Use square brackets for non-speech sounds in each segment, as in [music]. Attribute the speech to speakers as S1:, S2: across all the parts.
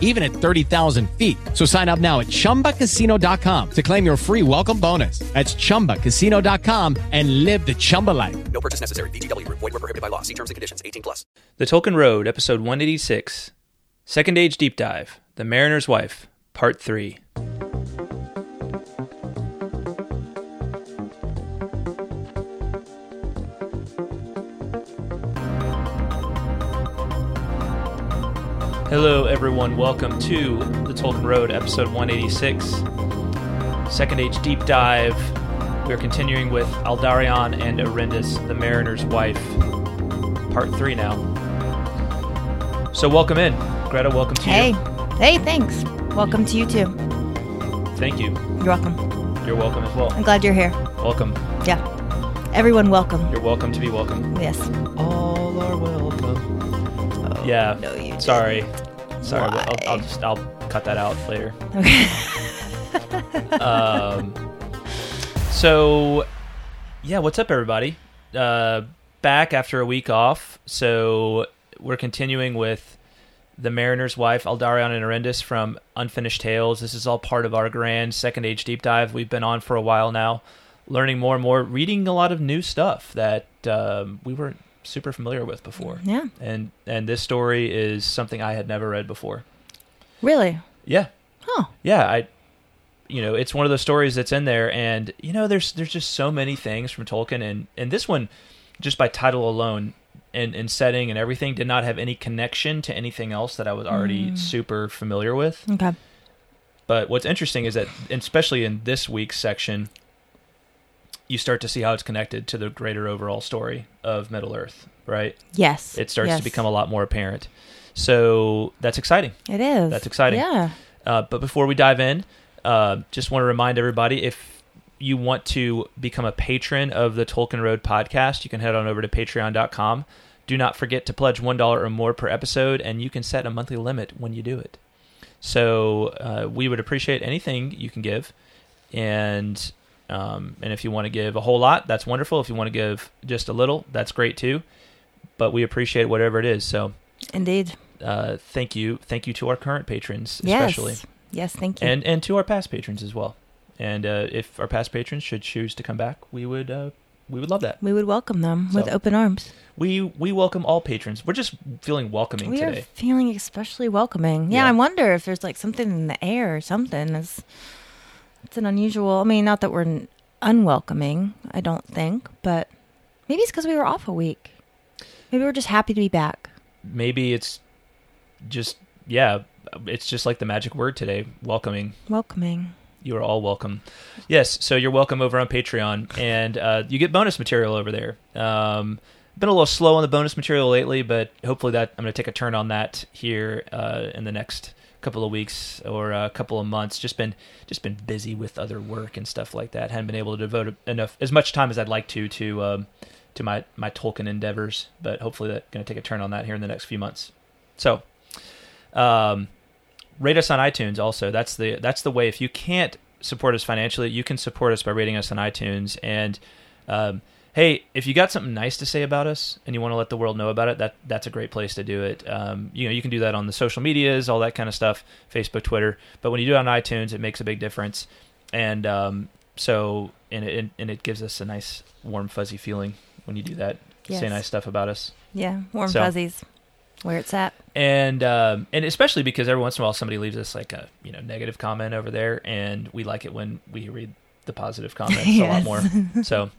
S1: even at 30,000 feet. So sign up now at chumbacasino.com to claim your free welcome bonus. That's chumbacasino.com and live the Chumba life.
S2: No purchase necessary. VGW Group. Void were prohibited by law. See terms and conditions. 18 plus.
S3: The Tolkien Road, episode 186. Second Age Deep Dive. The Mariner's Wife, part 3. Hello, everyone. Welcome to the Tolkien Road, episode 186, Second Age Deep Dive. We're continuing with Aldarion and Arendis, the Mariner's Wife, part three now. So, welcome in. Greta, welcome to
S4: Hey,
S3: you.
S4: hey, Hey, thanks. Welcome to you too.
S3: Thank you.
S4: You're welcome.
S3: You're welcome as well.
S4: I'm glad you're here.
S3: Welcome.
S4: Yeah. Everyone, welcome.
S3: You're welcome to be welcome.
S4: Yes.
S3: All are welcome. yeah.
S4: no, you
S3: Sorry. Sorry. I'll, I'll just I'll cut that out later.
S4: Okay.
S3: um, so, yeah, what's up, everybody? Uh, back after a week off. So, we're continuing with The Mariner's Wife, Aldarion and Arendis from Unfinished Tales. This is all part of our grand Second Age deep dive we've been on for a while now, learning more and more, reading a lot of new stuff that um, we weren't super familiar with before.
S4: yeah.
S3: And and this story is something I had never read before.
S4: Really?
S3: Yeah,
S4: Oh.
S3: yeah i you know it's one of those stories that's in there and you know there's there's just so many things from tolkien and and this one just by title alone and and setting and everything did not have any connection to anything else that i was already mm. super familiar with
S4: Okay.
S3: but what's interesting is that especially in this week's section you start to see how it's connected to the greater overall story of middle earth right
S4: Yes.
S3: it starts
S4: Yes.
S3: to become a lot more apparent so that's exciting
S4: It is.
S3: That's exciting.
S4: Yeah.
S3: Uh, but before we dive in, uh, just want to remind everybody if you want to become a patron of the Tolkien Road podcast, you can head on over to patreon.com. Do not forget to pledge $1 or more per episode, and you can set a monthly limit when you do it. So uh, we would appreciate anything you can give. And um, and if you want to give a whole lot, that's wonderful. If you want to give just a little, that's great too. But we appreciate whatever it is. So
S4: Indeed.
S3: uh, thank you, thank you to our current patrons, especially,
S4: Yes. yes Thank you.
S3: and and to our past patrons as well. And uh, if our past patrons should choose to come back, we would uh, we would love that.
S4: we would welcome them with open arms.
S3: We we welcome all patrons. We're just feeling welcoming
S4: We
S3: today.
S4: are feeling especially welcoming. Yeah,
S3: Yeah.
S4: I wonder if there's like something in the air or something. It's an unusual. I mean, not that we're unwelcoming. I don't think, but maybe it's because we were off a week. Maybe we're just happy to be back.
S3: Maybe it's just yeah, it's just like the magic word today, welcoming.
S4: Welcoming.
S3: You are all welcome. Yes, so you're welcome over on Patreon, and uh, you get bonus material over there. Um, been a little slow on the bonus material lately, but hopefully that I'm going to take a turn on that here uh, in the next couple of weeks or a couple of months. Just been just been busy with other work and stuff like that. Haven't been able to devote enough as much time as I'd like to to um, to my my Tolkien endeavors, but hopefully that's going to take a turn on that here in the next few months. So, um, rate us on iTunes. Also, that's the that's the way. If you can't support us financially, you can support us by rating us on iTunes. And um, hey, if you got something nice to say about us and you want to let the world know about it, that that's a great place to do it. Um, you know, you can do that on the social medias, all that kind of stuff, Facebook, Twitter. But when you do it on iTunes, it makes a big difference. And um, so, and it and it gives us a nice, warm, fuzzy feeling when you do that. Say nice stuff about us.
S4: Yeah, warm
S3: So-
S4: fuzzies. Where it's at.
S3: and um, and especially because every once in a while somebody leaves us like a you know negative comment over there, and we like it when we read the positive comments a lot [laughs] more. So,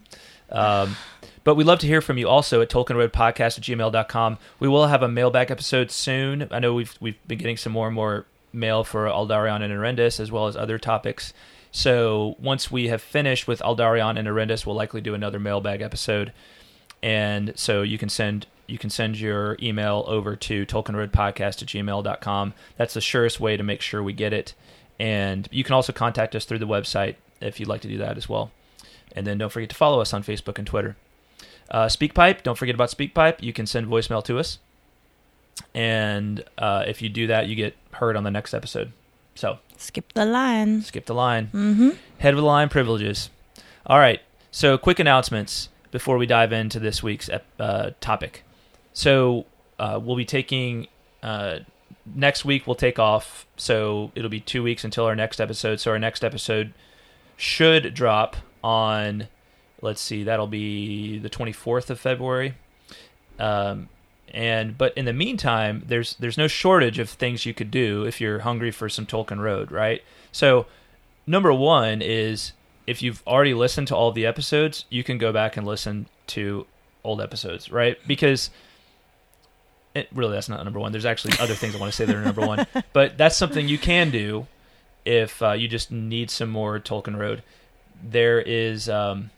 S3: um, but we'd love to hear from you also at tolkienroadpodcast at gmail.com. We will have a mailbag episode soon. I know we've we've been getting some more and more mail for Aldarion and Arendis as well as other topics. So once we have finished with Aldarion and Arendis, we'll likely do another mailbag episode and so you can send you can send your email over to tolkienroadpodcast at gmail.com that's the surest way to make sure we get it and you can also contact us through the website if you'd like to do that as well and then don't forget to follow us on facebook and twitter uh, speakpipe don't forget about speakpipe you can send voicemail to us and uh, if you do that you get heard on the next episode so
S4: Skip the line.
S3: skip the line
S4: Mm-hmm.
S3: head of the line privileges. All right. So, quick announcements before we dive into this week's uh, topic. So, uh, we'll be taking uh, next week. We'll take off. So it'll be two weeks until our next episode. So our next episode should drop on. Let's see. That'll be the twenty fourth of February. Um, and but in the meantime, there's there's no shortage of things you could do if you're hungry for some Tolkien Road, right? So number one is if you've already listened to all the episodes, you can go back and listen to old episodes, right? Because it, really, that's not number one. There's actually other things I want to say that are number one, [laughs] but that's something you can do if uh, you just need some more Tolkien Road. There is, um,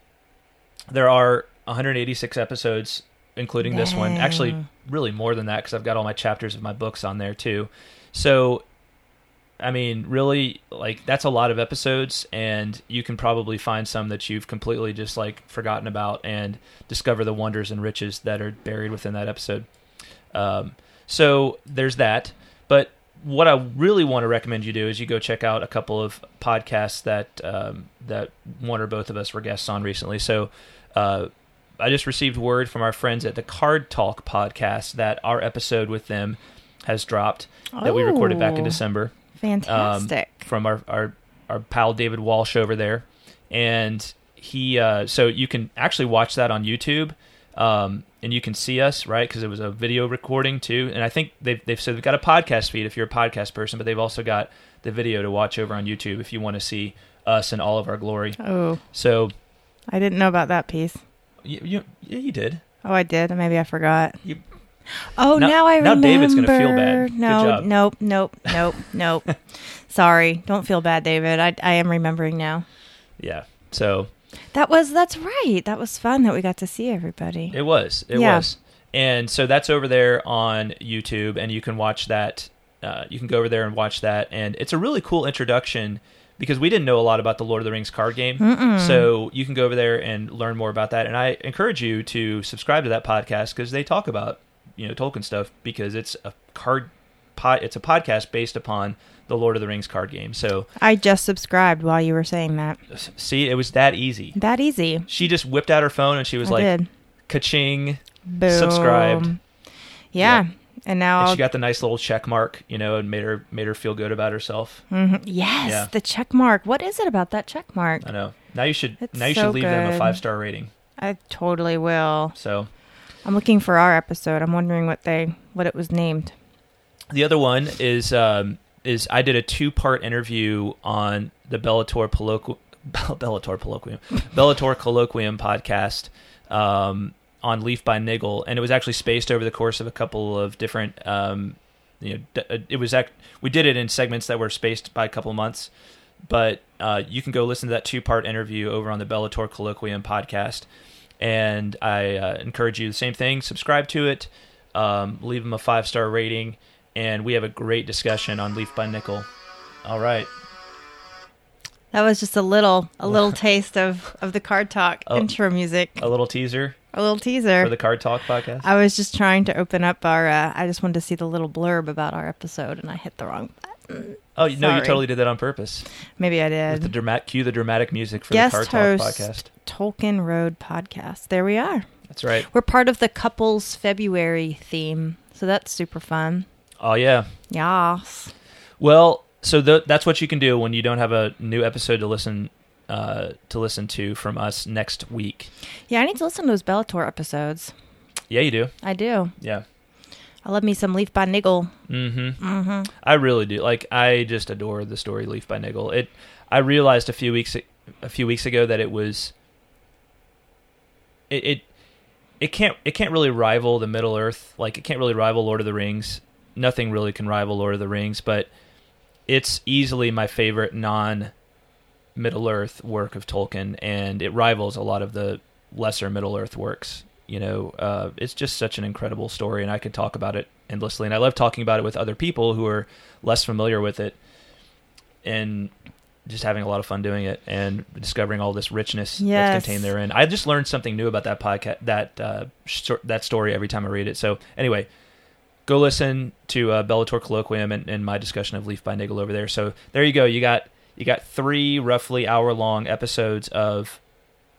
S3: there are 186 episodes, including this one. Actually, really more than that because I've got all my chapters of my books on there too. So I mean, really, like that's a lot of episodes, and you can probably find some that you've completely just like forgotten about and discover the wonders and riches that are buried within that episode. Um, so there's that. But what I really want to recommend you do is you go check out a couple of podcasts that um, that one or both of us were guests on recently. So. Uh, I just received word from our friends at the Card Talk podcast that our episode with them has dropped that we recorded back in
S4: Oh.
S3: December
S4: Fantastic.
S3: um, from our, our our pal David Walsh over there, and he uh, so you can actually watch that on YouTube, um, and you can see us right because it was a video recording too. And I think they've they've said they've got a podcast feed if you're a podcast person, but they've also got the video to watch over on YouTube if you want to see us in all of our glory.
S4: oh,
S3: So
S4: I didn't know about that piece.
S3: you you, yeah, you did.
S4: Oh, I did. Maybe I forgot.
S3: You,
S4: Oh,
S3: Now-
S4: now, I
S3: now
S4: remember.
S3: David's gonna feel bad.
S4: No, nope, nope, nope, nope. [laughs] Sorry, don't feel bad, David. I I am remembering now.
S3: yeah. So
S4: That was that's right. That was fun that we got to see everybody.
S3: It was. It
S4: Yeah.
S3: was. And so that's over there on YouTube, and you can watch that. Uh, you can go over there and watch that, and it's a really cool introduction because we didn't know a lot about the Lord of the Rings card game. So you can go over there and learn more about that. And I encourage you to subscribe to that podcast because they talk about you know Tolkien stuff because it's a card. Pod, it's a podcast based upon the Lord of the Rings card game. So
S4: I just subscribed while you were saying that.
S3: see, it was that easy.
S4: That easy.
S3: She just whipped out her phone and she was
S4: I
S3: like,
S4: did.
S3: "Ka-ching!"
S4: Boom.
S3: subscribed.
S4: Yeah.
S3: Yeah.
S4: And now
S3: and she got the nice little check mark, you know, and made her made her feel good about herself.
S4: Mhm. Yes,
S3: Yeah.
S4: the check mark. What is it about that check mark?
S3: I know. Now you should
S4: It's
S3: now you
S4: so
S3: should leave them a five star rating.
S4: I totally will.
S3: So
S4: I'm looking for our episode. I'm wondering what they what it was named.
S3: the other one is um, is I did a two part interview on the Bellator Colloqu- [laughs] Bellator Colloquium [laughs] Bellator Colloquium podcast um, on Leaf by Niggle, and it was actually spaced over the course of a couple of different. Um, you know, uh, it was act- we did it in segments that were spaced by a couple of months, but uh, you can go listen to that two part interview over on the Bellator Colloquium podcast. And I uh, encourage you the same thing. Subscribe to it, um, leave them a five star rating, and we have a great discussion on Leaf by Niggle. All right,
S4: That was just a little a [laughs] little taste of of the card talk
S3: Oh.
S4: intro music.
S3: a little teaser
S4: A little teaser.
S3: for the Card Talk podcast.
S4: I was just trying to open up our. Uh, I just wanted to see the little blurb about our episode, and I hit the wrong button.
S3: Oh, no, you totally did that on purpose.
S4: Maybe I
S3: With the
S4: did.
S3: dramatic, cue the dramatic music for
S4: Guest
S3: the Card Talk podcast.
S4: Tolkien Road podcast. There we are.
S3: That's right.
S4: We're part of the couples February theme, so that's super fun.
S3: Oh yeah.
S4: Yas.
S3: Well, so th- that's what you can do when you don't have a new episode to listen uh, to listen to from us next week.
S4: Yeah, I need to listen to those Bellator episodes.
S3: Yeah, you do.
S4: I do.
S3: Yeah.
S4: I love me some Leaf by Niggle.
S3: Mm-hmm.
S4: Mm-hmm.
S3: I really do. Like I just adore the story Leaf by Niggle. It. I realized a few weeks a few weeks ago that it was. It, it it can't it can't really rival the Middle Earth. Like it can't really rival Lord of the Rings. Nothing really can rival Lord of the Rings, but it's easily my favorite non Middle Earth work of Tolkien, and it rivals a lot of the lesser Middle Earth works. You know, uh, it's just such an incredible story, and I could talk about it endlessly. And I love talking about it with other people who are less familiar with it, and just having a lot of fun doing it and discovering all this richness
S4: Yes.
S3: that's contained therein. I just learned something new about that podcast, that uh, short, that story every time I read it. So anyway, go listen to uh, Bellator Colloquium and, and my discussion of Leaf by Niggle over there. So there you go. You got you got three roughly hour long episodes of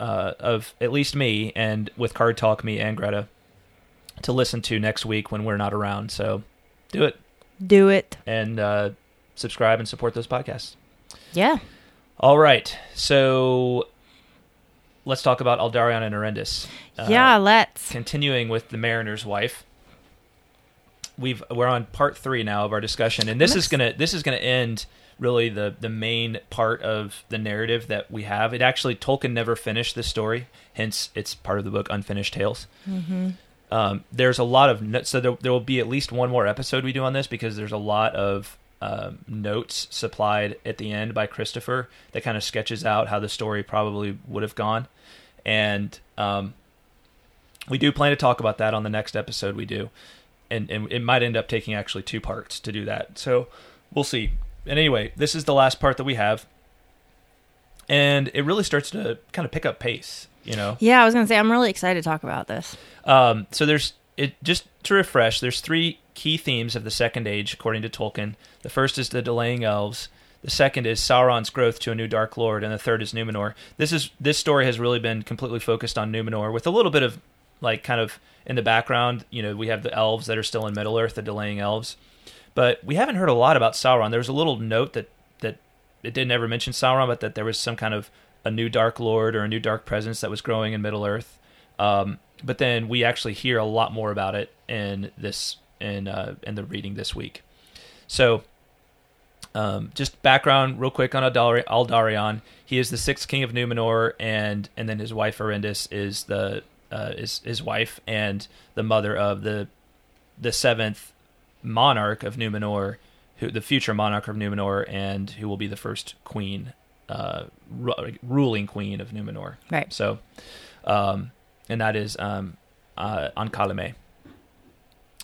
S3: uh, of at least me and with Card Talk me and Greta to listen to next week when we're not around. So do it
S4: Do it.
S3: and uh, subscribe and support those podcasts.
S4: Yeah.
S3: All right, so let's talk about Aldarion and Arendis. Uh,
S4: yeah, let's.
S3: continuing with the Mariner's wife. We've we're on part three now of our discussion, and this is gonna this is gonna end really the the main part of the narrative that we have. It actually Tolkien never finished this story, hence it's part of the book Unfinished Tales.
S4: Mm-hmm.
S3: Um, there's a lot of no- so there, there will be at least one more episode we do on this because there's a lot of um, notes supplied at the end by Christopher that kind of sketches out how the story probably would have gone, and um, we do plan to talk about that on the next episode we do, and and it might end up taking actually two parts to do that. So we'll see. And anyway, this is the last part that we have, and it really starts to kind of pick up pace. You know,
S4: Yeah, I was gonna say I'm really excited to talk about this.
S3: um, so there's it just to refresh. There's three key themes of the Second Age, according to Tolkien. The first is the delaying elves. The second is Sauron's growth to a new Dark Lord, and the third is Numenor. This is this story has really been completely focused on Numenor, with a little bit of like kind of in the background. You know, we have the elves that are still in Middle Earth, the delaying elves, but we haven't heard a lot about Sauron. There was a little note that that it didn't ever mention Sauron, but that there was some kind of a new Dark Lord or a new Dark Presence that was growing in Middle Earth. Um, but then we actually hear a lot more about it in this in uh, in the reading this week. So, um, just background real quick on Aldari- Aldarion. He is the sixth king of Numenor, and and then his wife Arendis is the uh, is his wife and the mother of the the seventh monarch of Numenor, who the future monarch of Numenor, and who will be the first queen, uh, ru- ruling queen of Numenor.
S4: Right.
S3: So, um, and that is um, uh, Ankalame.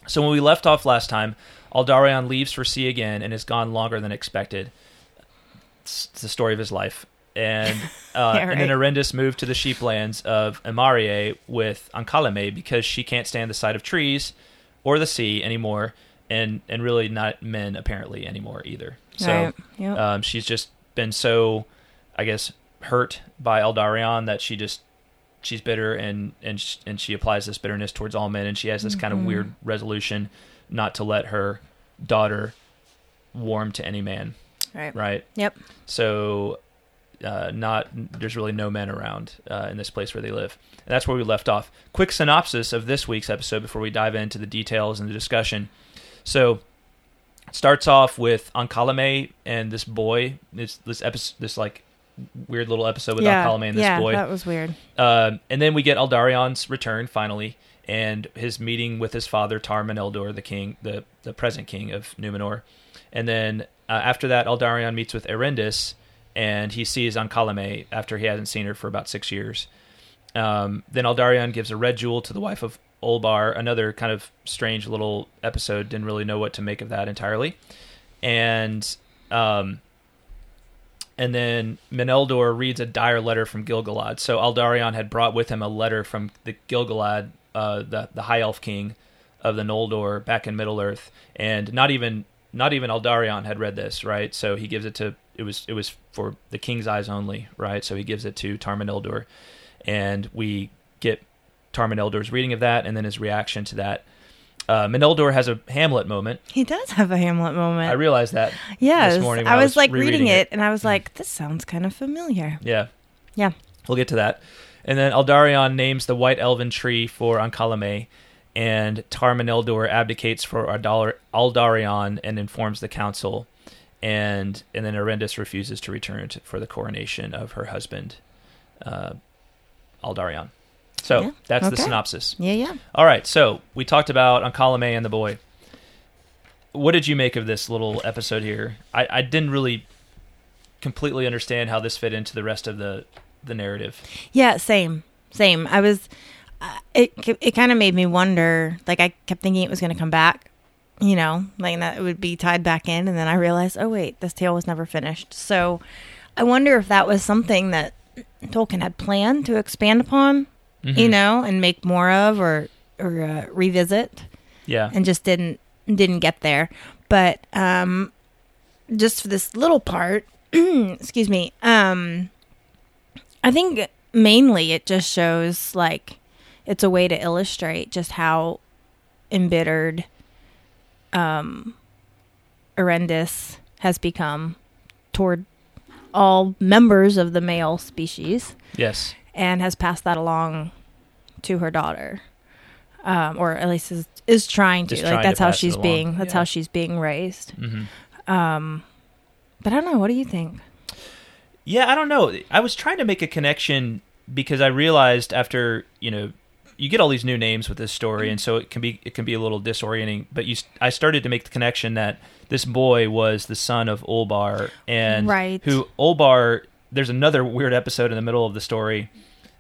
S3: So when we left off last time, Aldarion leaves for sea again and is gone longer than expected. It's the story of his life. And [laughs] uh,
S4: Yeah,
S3: and then
S4: right.
S3: Arendis moved to the sheeplands of Amarie with Ankalame because she can't stand the sight of trees or the sea anymore, and and really not men apparently anymore either. So
S4: right. Yep.
S3: um, she's just been so, I guess, hurt by Aldarion that she just she's bitter and and sh- and she applies this bitterness towards all men, and she has this kind of weird resolution not to let her daughter warm to any man.
S4: right.
S3: Right.
S4: Yep.
S3: So, uh, not there's really no men around uh, in this place where they live, and that's where we left off. Quick synopsis of this week's episode before we dive into the details and the discussion. So, it starts off with Ankalame and this boy. This this episode, this like weird little episode with
S4: yeah.
S3: Ankalame and this
S4: yeah,
S3: boy.
S4: that was weird.
S3: Um, and then we get Aldarion's return finally, and his meeting with his father Tar-Meneldur, the king, the the present king of Numenor. And then uh, after that, Aldarion meets with Erendis, and he sees Ankalame after he hasn't seen her for about six years. Um, then Aldarion gives a red jewel to the wife of Olbar. Another kind of strange little episode. Didn't really know what to make of that entirely. And um, and then Meneldur reads a dire letter from Gilgalad. So Aldarion had brought with him a letter from the Gilgalad, uh, the the High Elf King of the Noldor back in Middle Earth, and not even not even Aldarion had read this, right? So he gives it to it was it was for the king's eyes only, right? So he gives it to Tar-Meneldur, and we get Tar-Meneldur's reading of that, and then his reaction to that. Uh, Meneldur has a Hamlet moment.
S4: He does have a Hamlet moment.
S3: I realized that.
S4: yes,
S3: this morning
S4: I
S3: I
S4: was,
S3: was
S4: like reading
S3: it.
S4: it, and I was like, this sounds kind of familiar.
S3: Yeah,
S4: Yeah.
S3: We'll get to that. And then Aldarion names the white elven tree for Ankhalame, and Tar-Meneldur abdicates for Aldar- Aldarion and informs the council. And and then Arendis refuses to return to, for the coronation of her husband, uh, Aldarion. So
S4: Yeah,
S3: that's the synopsis.
S4: Yeah, yeah.
S3: All right, so we talked about Ankhalame and the boy. What did you make of this little episode here? I, I didn't really completely understand how this fit into the rest of the the narrative.
S4: Yeah, same, same. I was. Uh, it it kind of made me wonder. Like I kept thinking it was going to come back, you know, like that it would be tied back in, and then I realized, oh wait, this tale was never finished. So I wonder if that was something that Tolkien had planned to expand upon,
S3: Mm-hmm.
S4: you know, and make more of or or uh, revisit,
S3: Yeah.
S4: and just didn't didn't get there. But um, just for this little part, [clears throat] excuse me, um, I think mainly it just shows like it's a way to illustrate just how embittered um Arendis has become toward all members of the male species
S3: Yes.
S4: and has passed that along to her daughter. Um, or at least is, is trying to.
S3: Just
S4: like
S3: trying to
S4: that's how
S3: pass
S4: she's being that's
S3: Yeah.
S4: how she's being raised.
S3: hmm
S4: Um but I don't know, what do you think?
S3: Yeah, I don't know. I was trying to make a connection because I realized after you know you get all these new names with this story, mm-hmm. and so it can be it can be a little disorienting. But you, I started to make the connection that this boy was the son of Olbar, and
S4: Right.
S3: who Olbar. There's another weird episode in the middle of the story,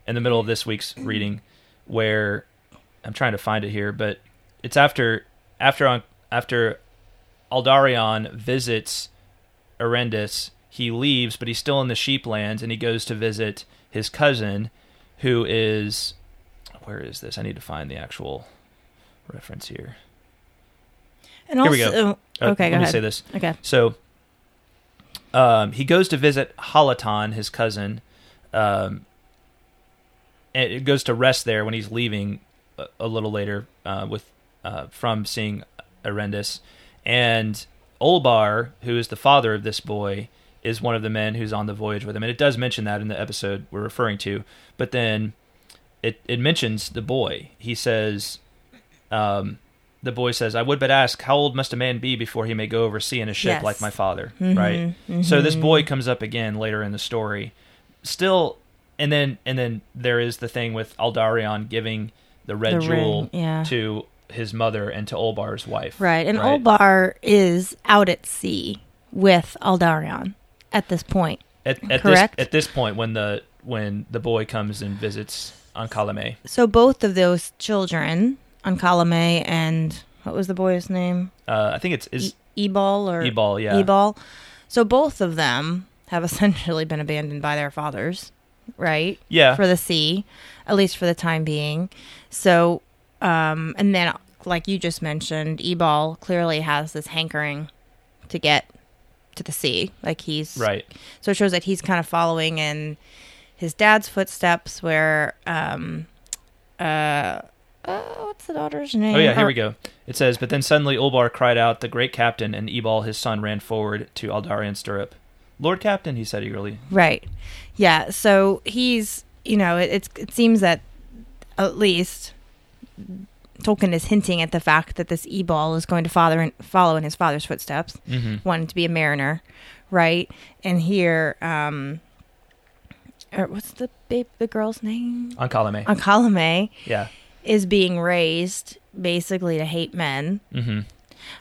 S3: in the middle of this week's mm-hmm. reading, where I'm trying to find it here, but it's after after on after Aldarion visits Arendis, he leaves, but he's still in the sheeplands, and he goes to visit his cousin, who is where is this? I need to find the actual reference here.
S4: And
S3: Here
S4: also
S3: we go. Uh,
S4: okay,
S3: let
S4: go
S3: me
S4: ahead.
S3: say this.
S4: Okay.
S3: So, um, he goes to visit Hallatan, his cousin, um, and it goes to rest there when he's leaving a, a little later uh, with uh, from seeing Arendis, and Olbar, who is the father of this boy, is one of the men who's on the voyage with him, and it does mention that in the episode we're referring to. But then it it mentions the boy. He says. Um, the boy says, I would but ask, how old must a man be before he may go over sea in a ship
S4: Yes.
S3: like my father?
S4: Mhm,
S3: Right? So this boy comes up again later in the story. Still and then and then there is the thing with Aldarion giving the red
S4: The
S3: jewel
S4: yeah.
S3: to his mother and to Olbar's wife.
S4: Right. And
S3: right?
S4: Olbar is out at sea with Aldarion at this point.
S3: at, at
S4: correct?
S3: this at this point when the when the boy comes and visits Ankhalame.
S4: So both of those children, Ankalame and what was the boy's name?
S3: Uh, I think it's is
S4: E- Ebal or
S3: Ebal, yeah.
S4: Ebal. So both of them have [laughs] essentially been abandoned by their fathers, right?
S3: Yeah.
S4: For the sea, at least for the time being. So, um, and then like you just mentioned, Ebal clearly has this hankering to get to the sea. Like he's
S3: right.
S4: so it shows that he's kind of following in his dad's footsteps where um uh, uh what's the daughter's name?
S3: Oh yeah, here
S4: Or-
S3: we go. It says, but then suddenly Ulbar cried out, "The great captain!" And Ebal, his son, ran forward to Aldarion's stirrup. Lord Captain, he said eagerly.
S4: Right. Yeah, so he's, you know, it, it's it seems that at least Tolkien is hinting at the fact that this Ebal is going to father in, follow in his father's footsteps,
S3: Mm-hmm.
S4: wanting to be a mariner, right? And here um or what's the babe, the girl's name?
S3: Ankhalame.
S4: Ankalame
S3: yeah.
S4: is being raised basically to hate men.
S3: Mm-hmm.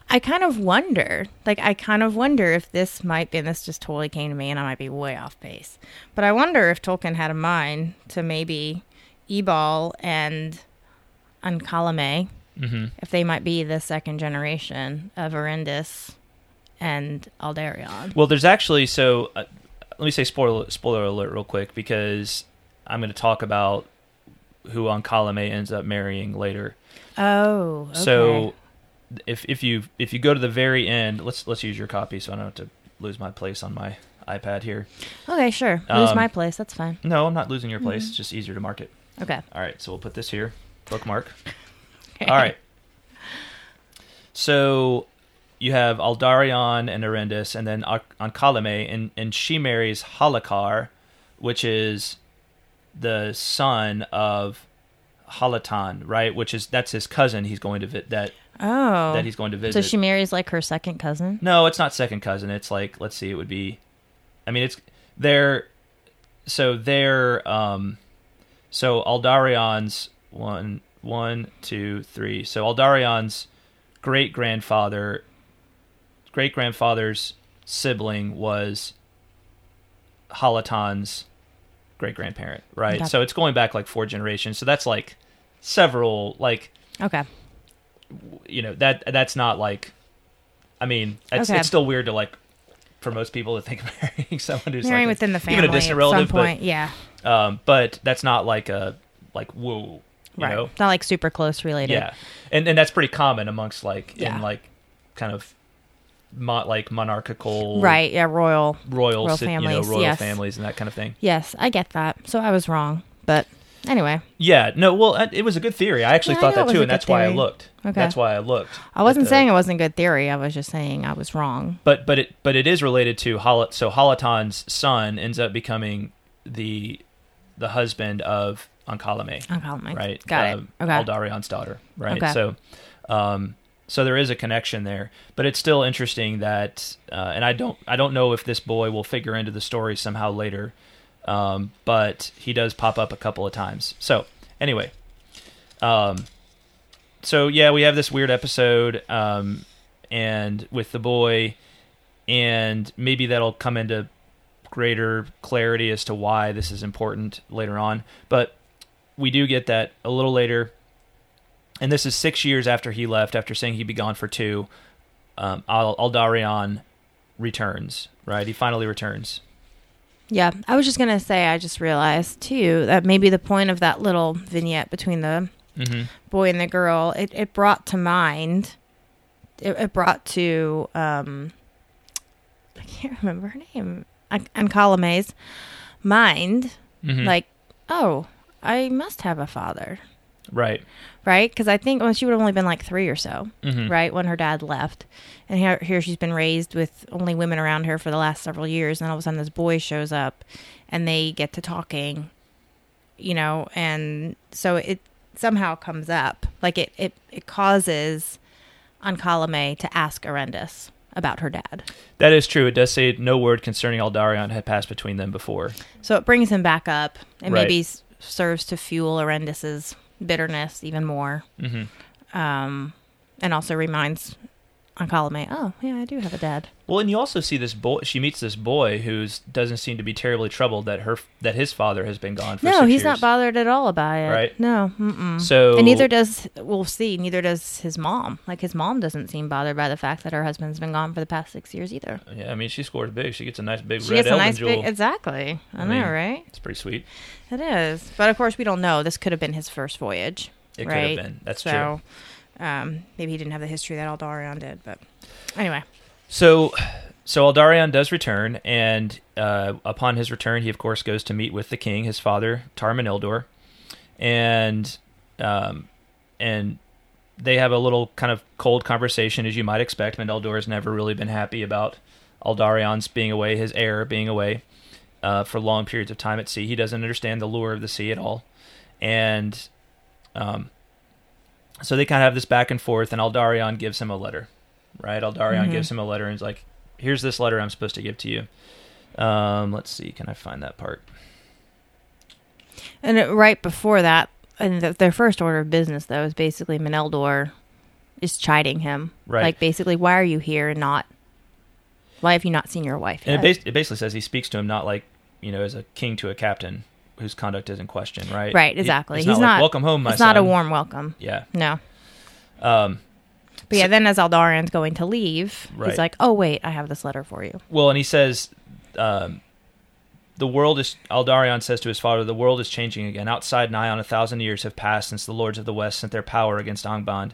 S4: I kind of wonder, like, I kind of wonder if this might be, and this just totally came to me, and I might be way off base, but I wonder if Tolkien had in mind to maybe Ebal and Ankalame,
S3: Mm-hmm.
S4: if they might be the second generation of Arendis and Aldarion.
S3: Well, there's actually so. Uh, let me say spoiler spoiler alert real quick because I'm going to talk about who Ankhalame ends up marrying later.
S4: Oh, okay.
S3: So if if you if you go to the very end, let's let's use your copy so I don't have to lose my place on my iPad here.
S4: Okay, sure. Lose
S3: Um,
S4: my place. That's fine.
S3: No, I'm not losing your place.
S4: Mm-hmm.
S3: It's just easier to mark it.
S4: Okay.
S3: All right, so we'll put this here. Bookmark. [laughs] All right. So you have Aldarion and Arendis, and then An- Ankalame, and, and she marries Hallacar, which is the son of Hallatan, right? Which is that's his cousin. He's going to vi- that
S4: Oh.
S3: that he's going to visit.
S4: so she marries like her second cousin?
S3: No, it's not second cousin. It's like let's see, it would be. I mean, it's they're so they're um, so Aldarion's one one two three. So Aldarion's great grandfather, great grandfather's sibling was Hallatan's great grandparent, right? So it's going back like four generations. So that's like several like
S4: Okay.
S3: you know that that's not like i mean it's,
S4: Okay.
S3: it's still weird to like for most people to think of [laughs] marrying someone who's
S4: Marrying
S3: like a-
S4: within the family
S3: even a distant
S4: at
S3: relative
S4: point. yeah.
S3: but um but that's not like a like whoa you
S4: right.
S3: know
S4: It's not like super close related.
S3: yeah and and that's pretty common amongst like
S4: Yeah.
S3: in like kind of mo- like monarchical
S4: Right. Yeah. Royal.
S3: royal,
S4: Royal
S3: si- you know
S4: families,
S3: royal
S4: yes.
S3: families and that kind of thing
S4: Yes, I get that. So I was wrong, but anyway,
S3: yeah no well uh, it was a good theory i actually
S4: Yeah,
S3: thought
S4: it
S3: that too and that's why i looked
S4: Okay.
S3: that's why i looked
S4: I wasn't
S3: the-
S4: saying it wasn't good theory. I was just saying I was wrong.
S3: but but it but it is related to Hol- so Hallatan's son ends up becoming the the husband of Ankalame,
S4: Ankalame.
S3: right?
S4: Got
S3: Um,
S4: it. Okay.
S3: Aldarion's daughter, right?
S4: Okay.
S3: So, um, so there is a connection there, but it's still interesting that, uh, and I don't I don't know if this boy will figure into the story somehow later, um, but he does pop up a couple of times. So anyway, um, so yeah, we have this weird episode, um, and with the boy, and maybe that'll come into greater clarity as to why this is important later on. But we do get that a little later, and this is six years after he left, after saying he'd be gone for two. Um, Al- Aldarion returns, right? He finally returns.
S4: Yeah, I was just gonna say. I just realized too that maybe the point of that little vignette between the
S3: Mm-hmm.
S4: boy and the girl, it, it brought to mind. It, it brought to um, I can't remember her name. An- Ankalame's mind,
S3: Mm-hmm.
S4: like, oh, I must have a father,
S3: right.
S4: right? Because I think well, she would have only been like three or so,
S3: Mhm.
S4: right, when her dad left, and here, here she's been raised with only women around her for the last several years, and all of a sudden this boy shows up, and they get to talking, you know, and so it somehow comes up, like it it it causes Ankalame to ask Arendis about her dad.
S3: That is true. It does say no word concerning Aldarion had passed between them before.
S4: So it brings him back up and
S3: Right.
S4: maybe serves to fuel Arendis's bitterness even more.
S3: Mm-hmm.
S4: Um, and also reminds Ankalame, oh, yeah, I do have a dad.
S3: Well, and you also see this boy. She meets this boy who doesn't seem to be terribly troubled that her that his father has been gone for
S4: no, he's
S3: years.
S4: not bothered at all about it.
S3: Right.
S4: No. Mm-mm.
S3: So
S4: and neither does, we'll see, neither does his mom. Like his mom doesn't seem bothered by the fact that her husband's been gone for the past six years either.
S3: Yeah, I mean, she scores big. She gets a nice big
S4: She
S3: red
S4: gets a nice
S3: jewel.
S4: big, exactly. I,
S3: I
S4: know,
S3: mean,
S4: right?
S3: It's pretty sweet.
S4: It is. But of course, we don't know. This could have been his first voyage.
S3: It could have been. That's
S4: so, Um, maybe he didn't have the history that Aldarion did, but anyway.
S3: So, so Aldarion does return, and uh, upon his return, he of course goes to meet with the king, his father, Tar-Meneldur, and um, and they have a little kind of cold conversation, as you might expect. Meneldur has never really been happy about Aldarion's being away, his heir being away uh, for long periods of time at sea. He doesn't understand the lure of the sea at all, and um, so they kind of have this back and forth. And Aldarion gives him a letter, right? Aldarion
S4: Mhm.
S3: gives him a letter and is like, "Here's this letter I'm supposed to give to you." Um, let's see, can I find that part?
S4: And right before that, and the, their first order of business though is basically Meneldur is chiding him,
S3: Right.
S4: Like basically, why are you here and not? Why have you not seen your wife
S3: And it, bas- it basically says he speaks to him not like you know as a king to a captain whose conduct is in question, right?
S4: right, exactly.
S3: it's
S4: He's
S3: not,
S4: not
S3: like, welcome home, my
S4: It's not a warm welcome.
S3: Yeah.
S4: No.
S3: Um,
S4: But yeah, then as Aldarion's going to leave,
S3: Right.
S4: he's like, "Oh wait, I have this letter for you."
S3: well, and he says, um, the world is. Aldarion says to his father, "The world is changing again. Outside Nigh on a thousand years have passed since the lords of the west sent their power against Angband,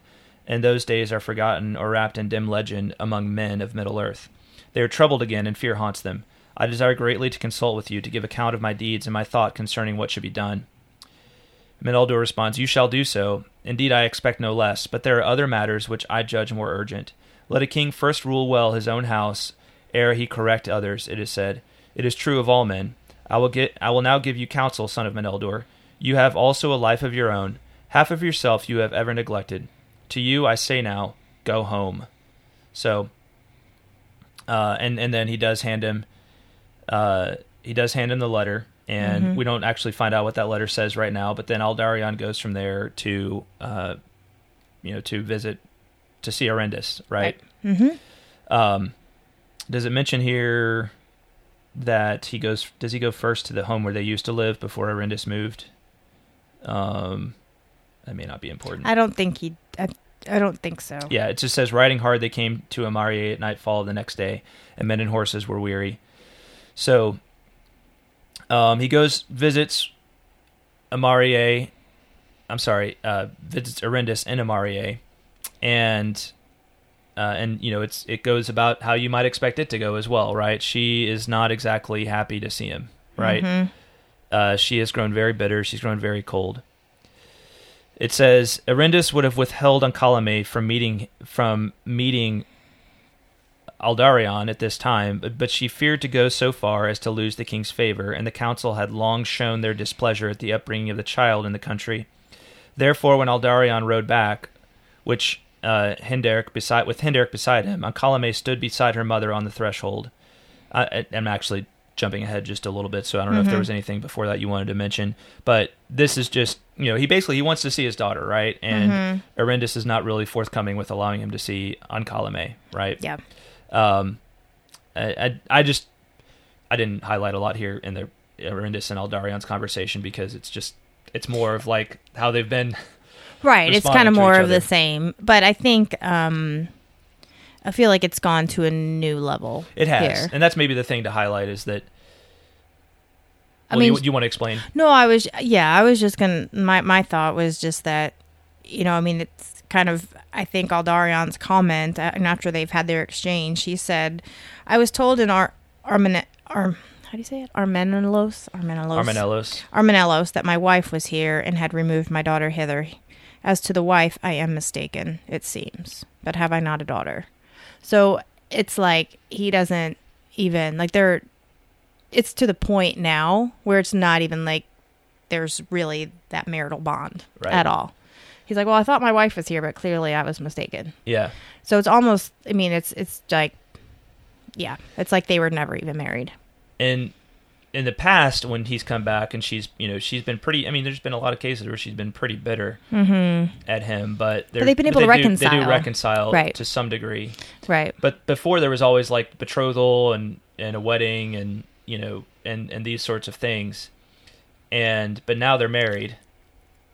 S3: and those days are forgotten or wrapped in dim legend among men of Middle Earth. They are troubled again, and fear haunts them. I desire greatly to consult with you to give account of my deeds and my thought concerning what should be done. Meneldur responds, You shall do so. Indeed, I expect no less, but there are other matters which I judge more urgent. Let a king first rule well his own house, ere he correct others, it is said. It is true of all men. I will get I will now give you counsel, son of Meneldur. You have also a life of your own. Half of yourself you have ever neglected. To you I say now, go home. So uh, and and then he does hand him uh, he does hand him the letter and we don't actually find out what that letter says right now but then Aldarion goes from there to uh, you know to visit to see Arendis right,
S4: Mm-hmm.
S3: Um, does it mention here that he goes does he go first to the home where they used to live before Arendis moved um that may not be important
S4: I don't think he. I, I don't think so.
S3: yeah, it just says riding hard they came to Amarie at nightfall the next day, and men and horses were weary. So um, he goes visits Amarie. I'm sorry, uh, visits Arendis and Amarie, and uh, and you know it's it goes about how you might expect it to go as well, right? She is not exactly happy to see him, right?
S4: Mhm.
S3: Uh, she has grown very bitter. She's grown very cold. It says Arendis would have withheld Ankalame from meeting from meeting Aldarion at this time, but, but she feared to go so far as to lose the king's favor, and the council had long shown their displeasure at the upbringing of the child in the country. Therefore, when Aldarion rode back, which uh, Henderch beside with Henderch beside him, Ankalame stood beside her mother on the threshold. I, I'm actually jumping ahead just a little bit, so I don't know if there was anything before that you wanted to mention. But this is just, you know, he basically he wants to see his daughter, right? And Arendis is not really forthcoming with allowing him to see Ankalame, right?
S4: Yeah.
S3: Um, I, I, I just I didn't highlight a lot here in the Arendis and Aldarion's conversation because it's just it's more of like how they've been. [laughs]
S4: Right. It's kind of more of the same, but I think um, I feel like it's gone to a new level.
S3: It has,
S4: Here.
S3: and that's maybe the thing to highlight is that.
S4: I
S3: Well,
S4: mean,
S3: you, you want to explain?
S4: No, I was yeah, I was just gonna my my thought was just that you know, I mean it's kind of I think Aldarion's comment uh, and after they've had their exchange, he said, I was told in our Armen Ar how do you say it? Armenelos? Armenelos.
S3: Armanellos.
S4: Armenellos that my wife was here and had removed my daughter hither. As to the wife, I am mistaken, it seems. But have I not a daughter? So it's like he doesn't even like they're it's to the point now where it's not even like there's really that marital bond
S3: Right.
S4: at all. He's like, "Well, I thought my wife was here, but clearly I was mistaken."
S3: Yeah,
S4: So it's almost I mean, it's it's like yeah, it's like they were never even married.
S3: and in the past when he's come back and she's you know she's been pretty. I mean, there's been a lot of cases where she's been pretty bitter mm-hmm. at him, but they're,
S4: they've been able
S3: they
S4: to
S3: do- They
S4: reconcile.
S3: do reconcile
S4: Right.
S3: to some degree.
S4: Right.
S3: But before there was always like betrothal and and a wedding and you know and and these sorts of things, and but now they're married,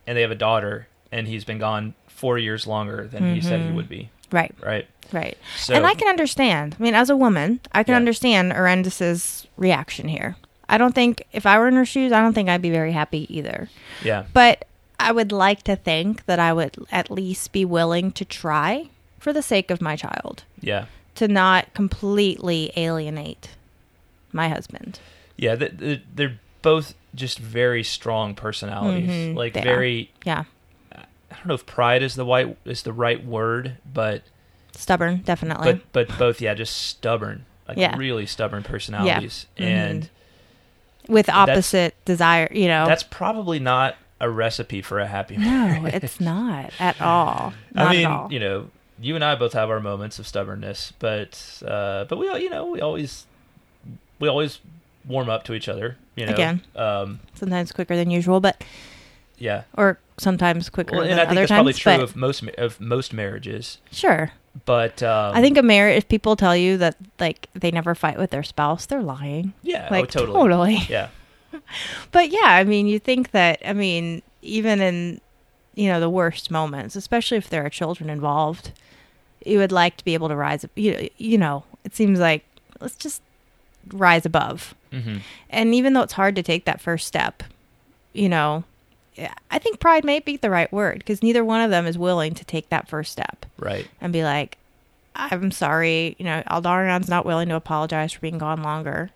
S3: and they have a daughter, and he's been gone four years longer than he said he would be.
S4: Right.
S3: Right.
S4: Right.
S3: So
S4: and I can understand. I mean, as a woman, I can
S3: Yeah.
S4: understand Arendis's reaction here. I don't think if I were in her shoes, I don't think I'd be very happy either.
S3: yeah
S4: But I would like to think that I would at least be willing to try for the sake of my child
S3: yeah
S4: to not completely alienate my husband.
S3: yeah th th they're both just very strong personalities
S4: Mhm,
S3: like
S4: they are.
S3: very
S4: Yeah.
S3: I don't know if pride is the right is the right word but
S4: Stubborn, definitely.
S3: but but both yeah just stubborn like
S4: Yeah.
S3: really stubborn personalities
S4: Mhm.
S3: and
S4: With opposite desire, you know.
S3: that's probably not a recipe for a happy marriage.
S4: no, it's not at all. [laughs] Not
S3: I mean,
S4: all.
S3: you know, you and I both have our moments of stubbornness, but uh, but we, all you know, we always we always warm up to each other. You know,
S4: Again.
S3: um,
S4: Sometimes quicker than usual, but
S3: yeah.
S4: or sometimes quicker
S3: Well,
S4: than
S3: and I think
S4: other
S3: that's
S4: times.
S3: probably true
S4: but
S3: of most of most marriages.
S4: sure,
S3: But um,
S4: I think a marriage. If people tell you that like they never fight with their spouse, they're lying.
S3: yeah,
S4: Like
S3: oh, totally,
S4: totally.
S3: yeah, [laughs]
S4: But yeah, I mean, you think that. I mean, even in you know the worst moments, especially if there are children involved, you would like to be able to rise. You you know, it seems like let's just rise above.
S3: hmm
S4: And even though it's hard to take that first step, you know, I think pride may be the right word because neither one of them is willing to take that first step
S3: Right.
S4: and be like, I'm sorry. You know, Aldarion's not willing to apologize for being gone longer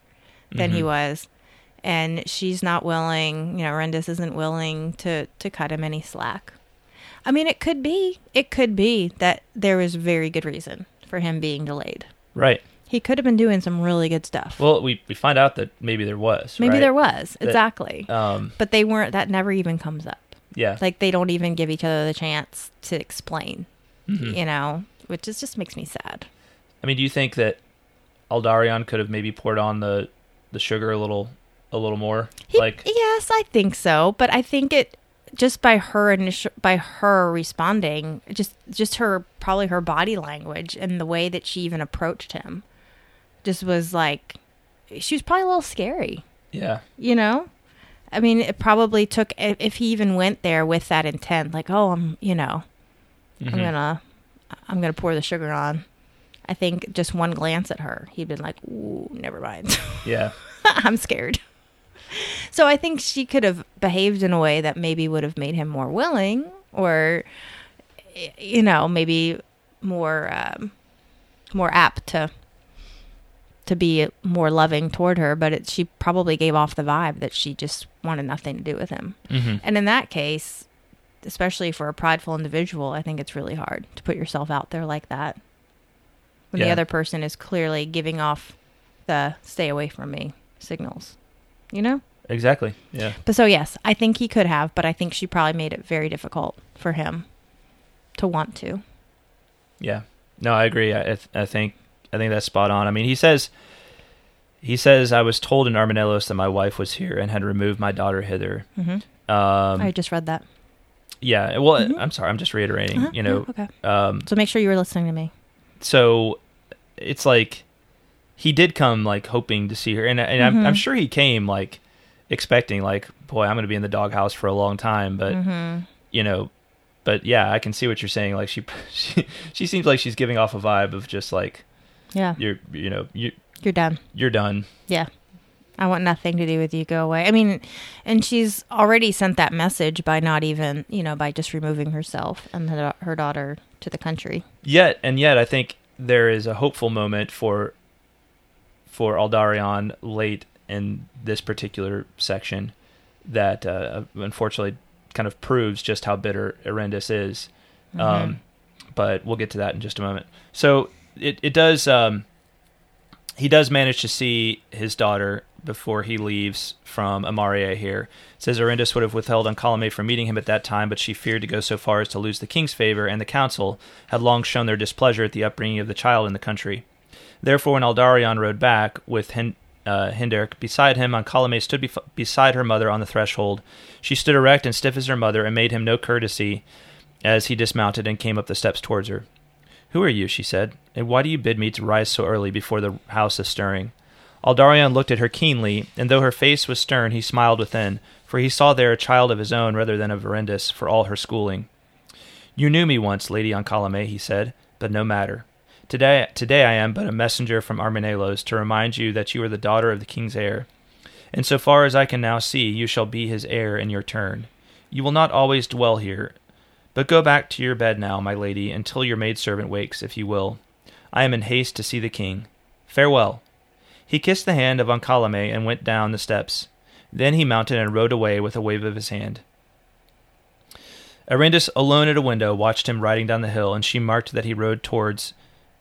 S4: than he mm-hmm. was. And she's not willing, you know, Rendis isn't willing to, to cut him any slack. I mean, it could be, it could be that there was very good reason for him being delayed.
S3: Right.
S4: He could have been doing some really good stuff.
S3: Well, we we find out that maybe there was.
S4: Maybe
S3: right?
S4: there was,
S3: That-
S4: exactly.
S3: Um.
S4: but they weren't, that never even comes up.
S3: Yeah.
S4: Like, they don't even give each other the chance to explain,
S3: Mhm.
S4: you know, which is, just makes me sad.
S3: I mean, do you think that Aldarion could have maybe poured on the the sugar a little a little more?
S4: He-
S3: like
S4: yes, I think so, but I think it just by her initial by her responding, just just her probably her body language and the way that she even approached him, just was like she was probably a little scary.
S3: yeah.
S4: You know, I mean, it probably took if he even went there with that intent, like, oh, I'm you know, I'm
S3: Mhm.
S4: gonna I'm gonna pour the sugar on. I think just one glance at her, he'd been like, "Ooh, never mind." [laughs]
S3: Yeah. [laughs]
S4: I'm scared. So I think she could have behaved in a way that maybe would have made him more willing, or you know, maybe more um, more apt to to be more loving toward her. But it, she probably gave off the vibe that she just wanted nothing to do with him.
S3: hmm
S4: And in that case, especially for a prideful individual, I think it's really hard to put yourself out there like that when the other person is clearly giving off the stay away from me signals. You know?
S3: Exactly. Yeah.
S4: But so yes, I think he could have, but I think she probably made it very difficult for him to want to.
S3: Yeah. No, I agree. I, I think I think that's spot on. I mean, he says he says I was told in Armenelos that my wife was here and had removed my daughter hither.
S4: hmm
S3: Um,
S4: I just read that.
S3: yeah. Well,
S4: Mhm.
S3: I'm sorry. I'm just reiterating.
S4: Uh-huh,
S3: You know.
S4: yeah, okay.
S3: Um,
S4: So make sure you were listening to me.
S3: so it's like he did come like hoping to see her, and and I'm,
S4: Mhm.
S3: I'm sure he came like expecting like, boy, I'm going to be in the doghouse for a long time, but
S4: hmm
S3: you know, but yeah, I can see what you're saying. Like she, [laughs] she, she seems like she's giving off a vibe of just like
S4: Yeah,
S3: you're, you know, you
S4: you're done.
S3: you're done.
S4: Yeah. I want nothing to do with you. Go away. I mean, and she's already sent that message by not even, you know, by just removing herself and her, her daughter to the country.
S3: Yet and yet, I think there is a hopeful moment for for Aldarion late in this particular section that uh, unfortunately kind of proves just how bitter Erendis is. Um, but we'll get to that in just a moment. So it it does. Um, he does manage to see his daughter before he leaves from Emerië here. It says Erendis would have withheld Ancalimë from meeting him at that time, but she feared to go so far as to lose the king's favor, and the council had long shown their displeasure at the upbringing of the child in the country. Therefore, when Aldarion rode back with Hin- uh, beside him, Ancalimë stood bef- beside her mother on the threshold. She stood erect and stiff as her mother, and made him no courtesy as he dismounted and came up the steps towards her. Who are you? she said, and why do you bid me to rise so early before the house is stirring? Aldarion looked at her keenly, and though her face was stern, he smiled within, for he saw there a child of his own rather than of Erendis, for all her schooling. You knew me once, Lady Ancalimë, he said, but no matter. Today, today I am but a messenger from Armenelos to remind you that you are the daughter of the king's heir. And so far as I can now see, you shall be his heir in your turn. You will not always dwell here, but go back to your bed now, my lady, until your maidservant wakes, if you will. I am in haste to see the king. Farewell. He kissed the hand of Ancalimë and went down the steps. Then he mounted and rode away with a wave of his hand. Erendis, alone at a window, watched him riding down the hill, and she marked that he rode towards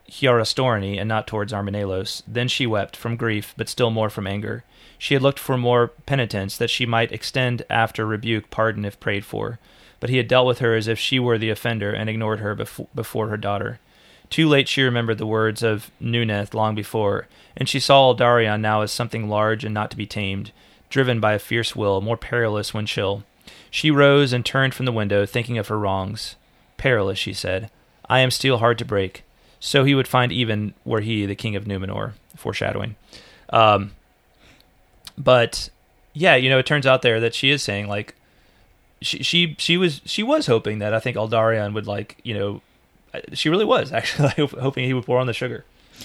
S3: Hyarastorni and not towards Armenelos. Then she wept, from grief, but still more from anger. She had looked for more penitence, that she might extend after rebuke pardon if prayed for. But he had dealt with her as if she were the offender, and ignored her befo- before her daughter. Too late she remembered the words of Nuneth long before, and she saw Aldarion now as something large and not to be tamed, driven by a fierce will, more perilous when chill. She rose and turned from the window, thinking of her wrongs. Perilous, she said. I am steel hard to break. So he would find even were he the king of Numenor. Foreshadowing. Um, but yeah, you know, it turns out there that she is saying like she she she was she was hoping that I think Aldarion would like you know she really was [laughs] actually hoping he would pour on the sugar,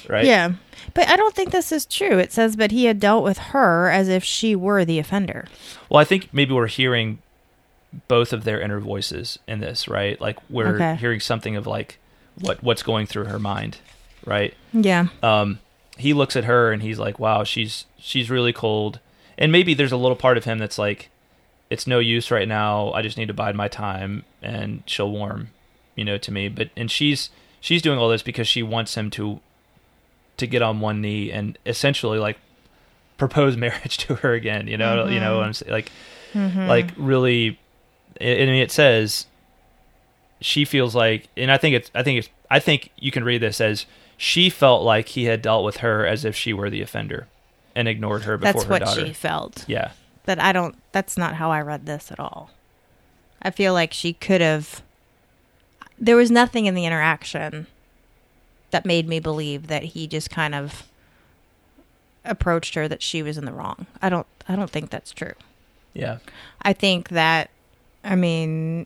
S3: right?
S4: Yeah. But I don't think this is true. It says, but he had dealt with her as if she were the offender.
S3: Well, I think maybe we're hearing both of their inner voices in this, right? Like we're
S4: Okay.
S3: hearing something of like what what's going through her mind, right?
S4: Yeah.
S3: um, he looks at her and he's like, "Wow, she's she's really cold." And maybe there's a little part of him that's like, "It's no use right now. I just need to bide my time, and she'll warm, you know, to me." But and she's she's doing all this because she wants him to to get on one knee and essentially like propose [laughs] marriage to her again. You know, you know what I'm saying? Like, mm-hmm. like really. I mean, it says she feels like, and I think it's, I think it's, I think you can read this as she felt like he had dealt with her as if she were the offender, and ignored her before
S4: That's
S3: her
S4: what
S3: daughter.
S4: she felt.
S3: Yeah,
S4: But I don't, that's not how I read this at all. I feel like she could have, there was nothing in the interaction that made me believe that he just kind of approached her that she was in the wrong. I don't, I don't think that's true.
S3: yeah,
S4: I think that, I mean,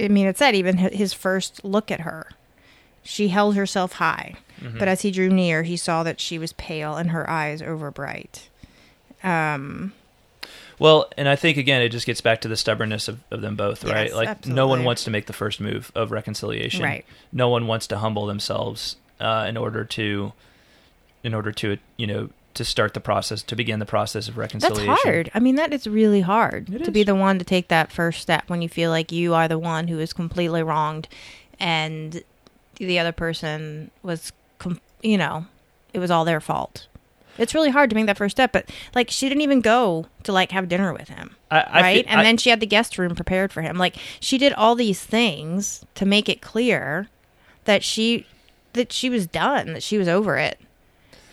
S4: I mean, it said even his first look at her, she held herself high,
S3: Mm-hmm.
S4: but as he drew near, he saw that she was pale and her eyes overbright. Um,
S3: Well, and I think again, it just gets back to the stubbornness of, of them both, right?
S4: Yes,
S3: like no one wants to make the first move of reconciliation.
S4: Right.
S3: No one wants to humble themselves uh, in order to, in order to you know to start the process to begin the process of reconciliation.
S4: that's hard. I mean, that is really hard
S3: It
S4: to be the one to take that first step when you feel like you are the one who is completely wronged, and the other person was, com- you know, it was all their fault. It's really hard to make that first step, but like she didn't even go to like have dinner with him.
S3: I, I
S4: right?
S3: fe-
S4: and
S3: I-
S4: then she had the guest room prepared for him. Like she did all these things to make it clear that she that she was done, that she was over it.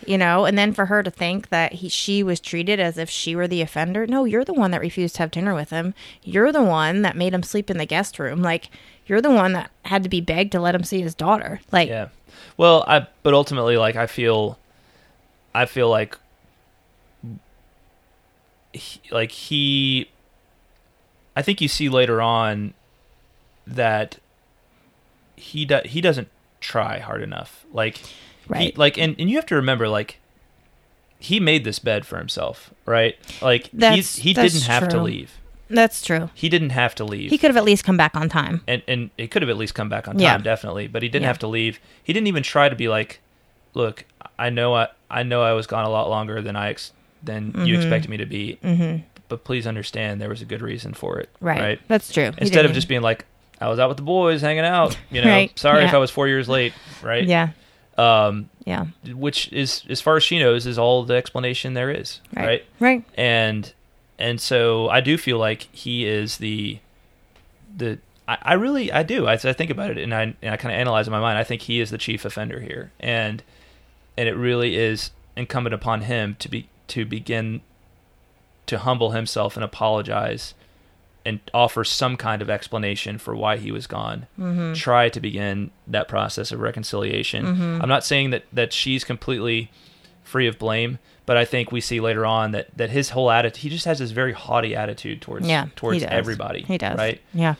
S4: You know, and then for her to think that he she was treated as if she were the offender. No, you're the one that refused to have dinner with him. You're the one that made him sleep in the guest room. Like you're the one that had to be begged to let him see his daughter. Like
S3: Yeah. Well, I but ultimately like I feel I feel like he, like he I think you see later on that he do, he doesn't try hard enough. Like he,
S4: Right.
S3: like and, and you have to remember like he made this bed for himself, right? Like
S4: That's-
S3: he's, he didn't have to leave.
S4: that's true.
S3: He didn't have to leave
S4: He could have at least come back on time.
S3: and and it could have at least come back on time
S4: Yeah.
S3: definitely but he didn't
S4: Yeah.
S3: have to leave he didn't even try to be like look i know i i know i was gone a lot longer than i ex- than
S4: Mm-hmm.
S3: you expected me to be mm-hmm. but please understand there was a good reason for it
S4: Right.
S3: right
S4: That's true.
S3: Instead of just being like i was out with the boys hanging out [laughs] you know
S4: Right.
S3: sorry if i was four years late right
S4: Yeah.
S3: um
S4: Yeah.
S3: which is as far as she knows is all the explanation there is
S4: Right.
S3: right
S4: Right.
S3: and and so I do feel like he is the the I, I really I do I, I think about it and I and I kind of analyze in my mind I think he is the chief offender here and and it really is incumbent upon him to be to begin to humble himself and apologize and offer some kind of explanation for why he was gone.
S4: Mm-hmm.
S3: Try to begin that process of reconciliation.
S4: Mm-hmm.
S3: I'm not saying that that she's completely free of blame, but I think we see later on that that his whole attitude, he just has this very haughty attitude towards
S4: Yeah. he
S3: towards
S4: does.
S3: everybody.
S4: He does.
S3: right?
S4: Yeah.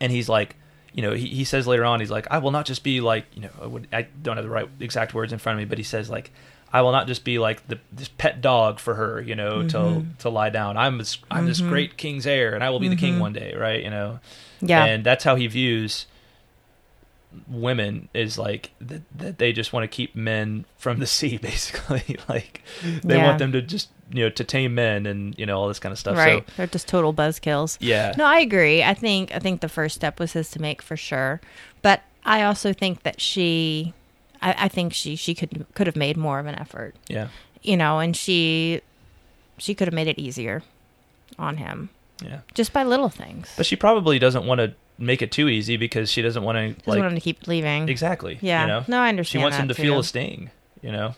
S3: and he's like you know he, he says later on he's like i will not just be like you know I, would, I don't have the right exact words in front of me but he says like i will not just be like the this pet dog for her you know
S4: Mm-hmm.
S3: to to lie down i'm this i'm this great king's heir and i will be the king one day right you know
S4: Mm-hmm. Yeah.
S3: and that's how he views women is like that, that they just want to keep men from the sea [laughs] basically like they
S4: Yeah.
S3: want them to just you know to tame men and you know all this kind of stuff
S4: right.
S3: so
S4: They're just total buzzkills.
S3: yeah
S4: No, I agree. I think I think the first step was his to make for sure, but I also think that she, I, I think she she could could have made more of an effort,
S3: yeah
S4: you know, and she she could have made it easier on him
S3: yeah
S4: just by little things.
S3: But she probably doesn't want to make it too easy because she doesn't want to like
S4: want him to keep leaving.
S3: exactly.
S4: Yeah.
S3: you know?
S4: No, I understand.
S3: She wants him to feel a sting. You know,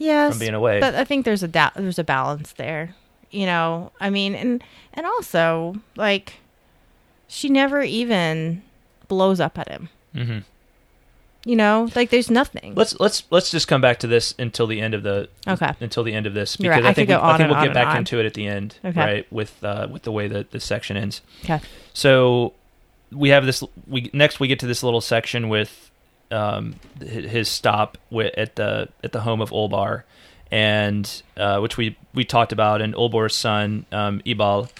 S4: yes,
S3: from being away.
S4: But I think there's a da- there's a balance there. You know, I mean, and and also like she never even blows up at him.
S3: hmm
S4: You know, like there's nothing.
S3: Let's let's let's just come back to this until the end of the
S4: Okay.
S3: until the end of this because
S4: right. I
S3: I think we, I think we'll get back
S4: on.
S3: into it at the end,
S4: Okay.
S3: right? With uh, with the way that this section ends.
S4: Okay.
S3: So we have this. We next we get to this little section with um, his stop at the at the home of Ulbar, and uh, which we we talked about, and Ulbar's son um, Ibal,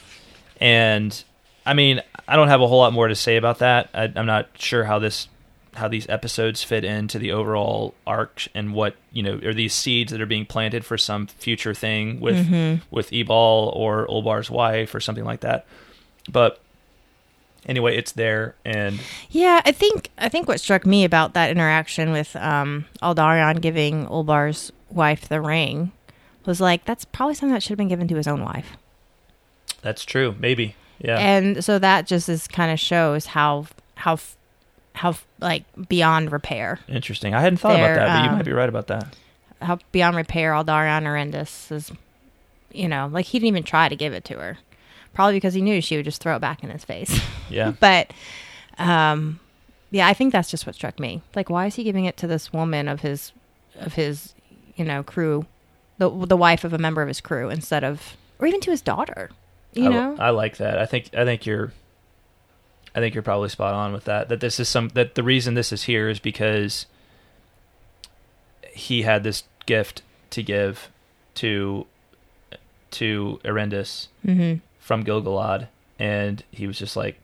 S3: and I mean, I don't have a whole lot more to say about that. I, I'm not sure how this how these episodes fit into the overall arc and what you know are these seeds that are being planted for some future thing with with Ibal or Ulbar's wife or something like that. But anyway, it's there and
S4: Yeah, I think I think what struck me about that interaction with um, Aldarion giving Ulbar's wife the ring was like that's probably something that should have been given to his own wife.
S3: that's true. Maybe. Yeah.
S4: And so that just is kind of shows how how how like beyond repair,
S3: Interesting. I hadn't thought about that, but you
S4: um,
S3: might be right about that.
S4: how beyond repair Aldarion Erendis is. You know, like he didn't even try to give it to her, probably because he knew she would just throw it back in his face. [laughs]
S3: Yeah.
S4: but um yeah i think that's just what struck me like why is he giving it to this woman of his of his you know crew the the wife of a member of his crew instead of or even to his daughter you
S3: I,
S4: know
S3: I like that. I think I think you're I think you're probably spot on with that. That this is some that the reason this is here is because he had this gift to give to to Erendis
S4: hmm
S3: from Gilgalad and he was just like,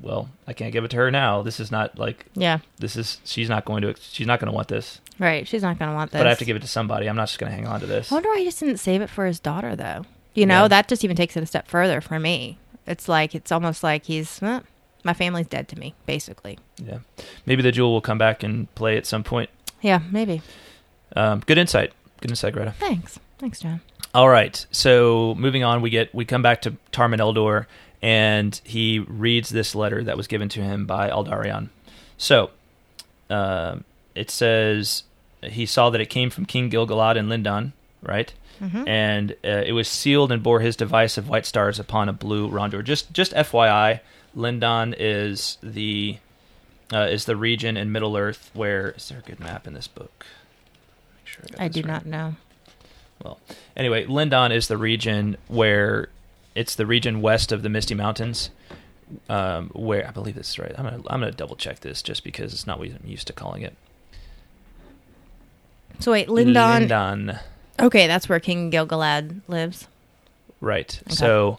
S3: Well, I can't give it to her now. This is not like
S4: yeah
S3: this is she's not going to she's not going to want this.
S4: right she's not gonna want this
S3: But I have to give it to somebody. I'm not just going to hang on to this.
S4: i wonder why he just didn't save it for his daughter though you know
S3: Yeah.
S4: that just even takes it a step further for me it's like it's almost like he's eh, my family's dead to me basically
S3: Yeah. Maybe the jewel will come back and play at some point.
S4: yeah maybe
S3: Um, good insight. Good insight, Greta.
S4: thanks thanks john
S3: All right. So moving on, we get we come back to Tar-Meneldur, and he reads this letter that was given to him by Aldarion. So um it says he saw that it came from King Gilgalad and Lindon, right? And uh, it was sealed and bore his device of white stars upon a blue rondo. Just just FYI, Lindon is the uh, is the region in Middle Earth where is there a good map in this book? Make sure
S4: i
S3: this
S4: do
S3: right.
S4: not know
S3: Well, anyway, Lindon is the region where it's the region west of the Misty Mountains, um, where I believe this is right. I'm gonna I'm gonna double check this just because it's not what I'm used to calling it.
S4: so wait lindon
S3: Lindon,
S4: Okay, that's where King Gilgalad lives.
S3: right?
S4: Okay.
S3: So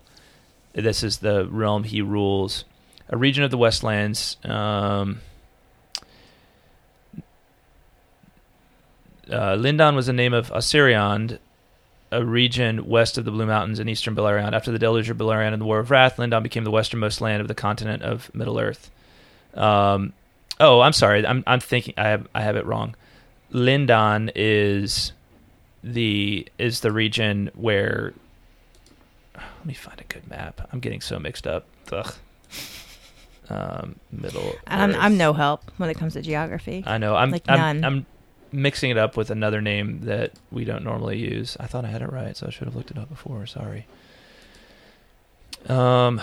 S3: this is the realm he rules, a region of the Westlands. Um, uh, Lindon was the name of Ossiriand, a region west of the Blue Mountains in eastern Beleriand. After the deluge of Beleriand and the War of Wrath, Lindon became the westernmost land of the continent of Middle Earth. Um, oh, I'm sorry. I'm I'm thinking I have I have it wrong. Lindon is the is the region where. Let me find a good map. I'm getting so mixed up. Ugh. Um, middle.
S4: I'm, I'm no help when it comes to geography.
S3: I know. I'm
S4: Like
S3: I'm,
S4: none.
S3: I'm mixing it up with another name that we don't normally use. I thought I had it right, so I should have looked it up before. Sorry. Um,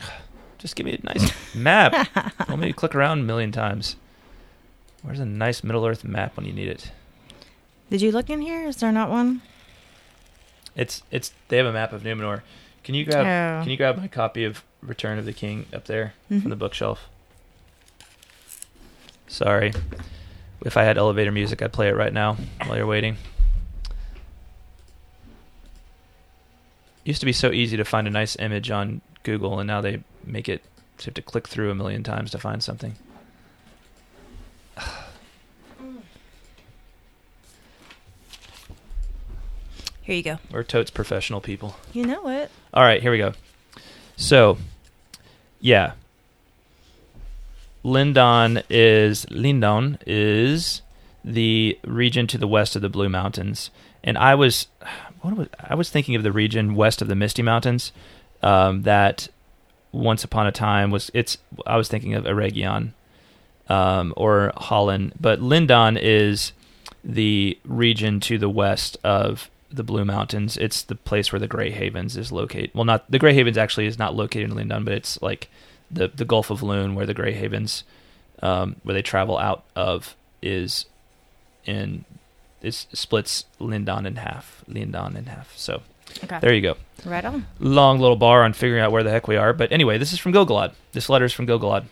S3: [sighs] just give me a nice [laughs] map. Don't make me click around a million times. Where's a nice Middle Earth map when you need it?
S4: Did you look in here? Is there not one?
S3: It's it's they have a map of Numenor. Can you grab
S4: Oh.
S3: Can you grab my copy of Return of the King up there
S4: Mhm.
S3: from the bookshelf? Sorry. If I had elevator music, I'd play it right now while you're waiting. Used to be so easy to find a nice image on Google, and now they make it so you have to click through a million times to find something. [sighs]
S4: Here you go.
S3: We're totes professional people.
S4: You know it.
S3: All right, here we go. So, yeah. Lindon is Lindon is the region to the west of the Blue Mountains, and I was, was I was thinking of the region west of the Misty Mountains, um, that once upon a time was it's. I was thinking of Eregion, um, or Hollin, but Lindon is the region to the west of the Blue Mountains. It's the place where the Grey Havens is located. Well, not the Grey Havens actually is not located in Lindon, but it's like the the Gulf of Lune where the Grey Havens, um, where they travel out of, is in it splits Lindon in half. Lindon in half. So
S4: Okay.
S3: there you go.
S4: Right on.
S3: Long little bar on figuring out where the heck we are. But anyway, this is from Gilgalad. This letter is from Gilgalad.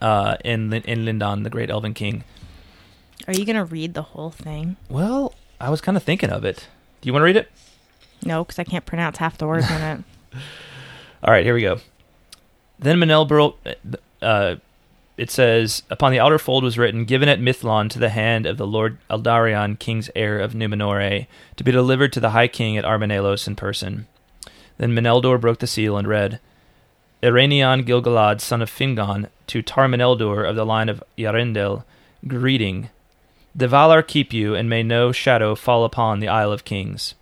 S3: Uh, in in Lindon, the great Elven King.
S4: Are you gonna read the whole thing?
S3: Well, I was kind of thinking of it. Do you want to read it?
S4: No, because I can't pronounce half the words in it. [laughs]
S3: All right, here we go. Then Menelbril, uh, it says, Upon the outer fold was written, Given at Mithlond to the hand of the Lord Eldarion, king's heir of Numenore, to be delivered to the high king at Armenelos in person. Then Meneldur broke the seal and read, Ereinion Gilgalad, son of Fingon, to Tar-Meneldur of the line of Eärendil, greeting. The Valar keep you, and may no shadow fall upon the Isle of Kings.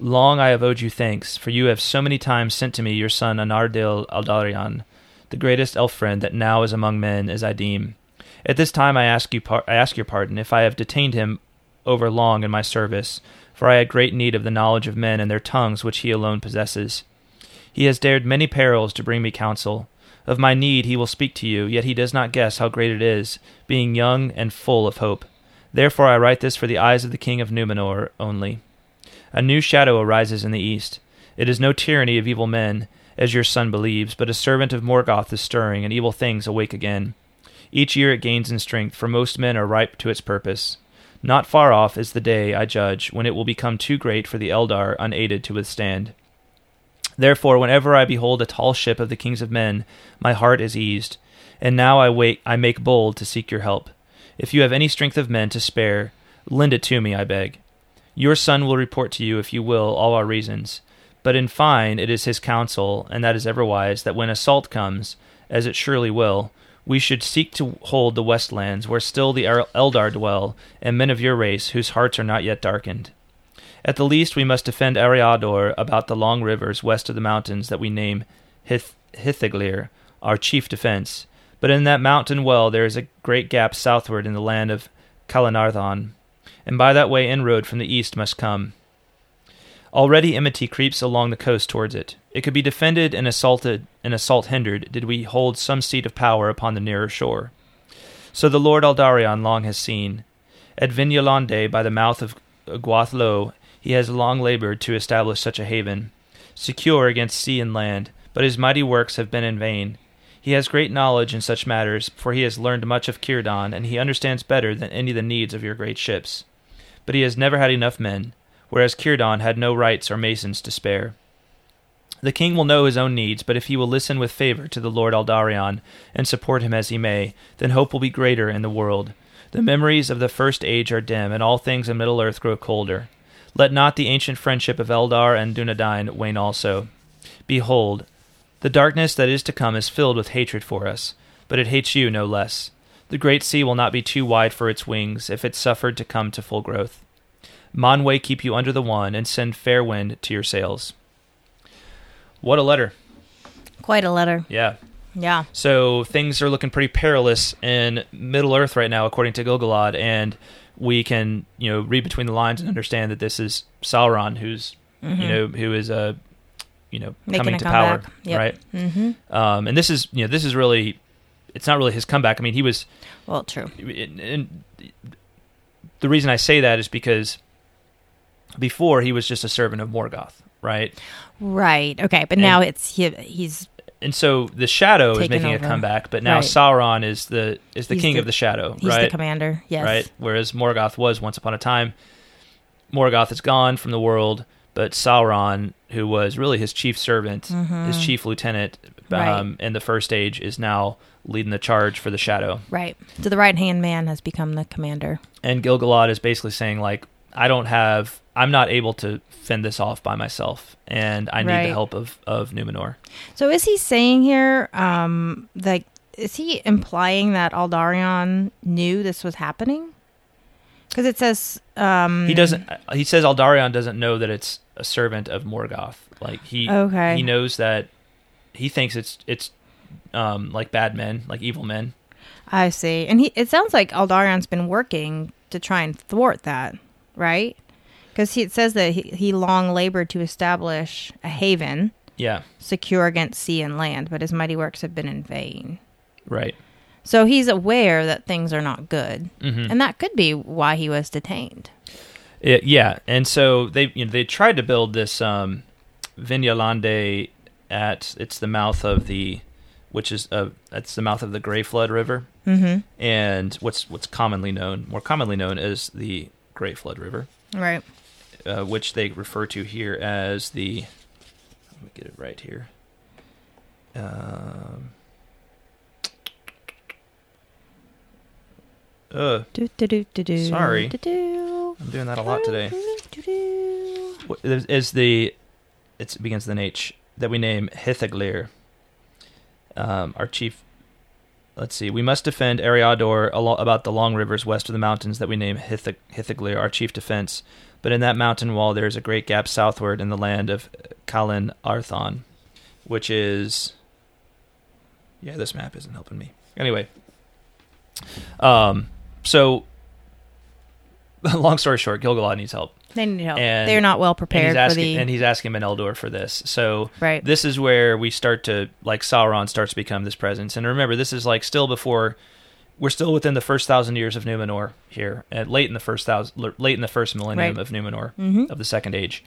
S3: Long I have owed you thanks, for you have so many times sent to me your son Anardil Aldarion, the greatest elf friend that now is among men, as I deem. At this time I ask you, par- I ask your pardon if I have detained him over long in my service, for I had great need of the knowledge of men and their tongues which he alone possesses. He has dared many perils to bring me counsel. Of my need he will speak to you, yet he does not guess how great it is, being young and full of hope. Therefore I write this for the eyes of the king of Numenor only. A new shadow arises in the east. It is no tyranny of evil men, as your son believes, but a servant of Morgoth is stirring, and evil things awake again. Each year it gains in strength, for most men are ripe to its purpose. Not far off is the day, I judge, when it will become too great for the Eldar unaided to withstand. Therefore, whenever I behold a tall ship of the kings of men, my heart is eased. And now I wait I make bold to seek your help. If you have any strength of men to spare, lend it to me, I beg. Your son will report to you, if you will, all our reasons. But in fine, it is his counsel, and that is ever wise, that when assault comes, as it surely will, we should seek to hold the westlands, where still the Eldar dwell, and men of your race, whose hearts are not yet darkened. At the least, we must defend Eriador about the long rivers west of the mountains that we name Hith- Hithaglir, our chief defense. But in that mountain well there is a great gap southward in the land of Calenardhon, and by that way inroad from the east must come. Already enmity creeps along the coast towards it. It could be defended and assaulted and assault hindered did we hold some seat of power upon the nearer shore. So the Lord Aldarion long has seen. At Vinyalondë by the mouth of Gwathlo he has long labored to establish such a haven, secure against sea and land, but his mighty works have been in vain. He has great knowledge in such matters, for he has learned much of Círdan, and he understands better than any the needs of your great ships. But he has never had enough men, whereas Círdan had no wrights or masons to spare. The king will know his own needs, but if he will listen with favor to the Lord Aldarion, and support him as he may, then hope will be greater in the world. The memories of the first age are dim, and all things in Middle Earth grow colder. Let not the ancient friendship of Eldar and Dunedain wane also. Behold, the darkness that is to come is filled with hatred for us, but it hates you no less. The great sea will not be too wide for its wings if it suffered to come to full growth. Manwe keep you under the one, and send fair wind to your sails. What a letter.
S4: Quite a letter.
S3: Yeah.
S4: Yeah.
S3: So things are looking pretty perilous in Middle Earth right now, according to Gilgalad, and we can, you know, read between the lines and understand that this is Sauron who's, you know, who is a you know
S4: Making
S3: coming to power.
S4: Yep.
S3: right?
S4: Mm-hmm.
S3: Um, and this is you know this is really it's not really his comeback. I mean, he was
S4: Well, true.
S3: and- the reason I say that is because before he was just a servant of Morgoth, right?
S4: Right. Okay. But
S3: And-
S4: now it's he, he's
S3: And so the Shadow is making
S4: over.
S3: a comeback, but now
S4: Right.
S3: Sauron is the is the
S4: He's
S3: king
S4: the-
S3: of the Shadow,
S4: he's
S3: right?
S4: the commander. Yes.
S3: Right. Whereas Morgoth was once upon a time. Morgoth is gone from the world, but Sauron, who was really his chief servant, his chief lieutenant,
S4: Mm-hmm. Right.
S3: um, in the first age, is now leading the charge for the Shadow.
S4: Right. So the right hand man has become the commander.
S3: And Gilgalad is basically saying like, I don't have, I'm not able to fend this off by myself, and I need
S4: Right.
S3: the help of of Numenor.
S4: So is he saying here, um, like, is he implying that Aldarion knew this was happening? Because it says, um,
S3: He doesn't. He says Aldarion doesn't know that it's a servant of Morgoth. Like he,
S4: Okay.
S3: he knows that he thinks it's it's um like bad men, like evil men.
S4: I see, and he. It sounds like Aldarion's been working to try and thwart that, right? Because it says that he, he long labored to establish a haven
S3: Yeah,
S4: secure against sea and land, but his mighty works have been in vain.
S3: right.
S4: So he's aware that things are not good,
S3: Mhm.
S4: and that could be why he was detained.
S3: It- yeah, and so they you know they tried to build this um Vinyalondë at it's the mouth of the which is uh it's the mouth of the Grey Flood River.
S4: Mm-hmm.
S3: and what's what's commonly known, more commonly known as the Great Flood River.
S4: Right.
S3: uh, which they refer to here as the. Let me get it right here. Um, uh,
S4: Do, do, do,
S3: Sorry. I'm doing that a lot today.
S4: Do, do, do.
S3: What- is is the it begins with an H that we name Hithaglir. Um, our chief. Let's see. We must defend Eriador alo- about the long rivers west of the mountains that we name Hithag- Hithaglir, our chief defense. But in that mountain wall, there is a great gap southward in the land of Kalin Arthon, which is. Yeah, this map isn't helping me. Anyway. Um. So. [laughs] Long story short, Gilgalad needs help.
S4: They need help.
S3: And-
S4: They're not well prepared
S3: he's
S4: for the.
S3: and he's asking Meneldur for this. So
S4: Right.
S3: this is where we start to like Sauron starts to become this presence. And remember, this is like still before we're still within the first thousand years of Numenor here, at late in the first thousand, late in the first millennium
S4: Right.
S3: of Numenor
S4: Mhm.
S3: of the Second Age.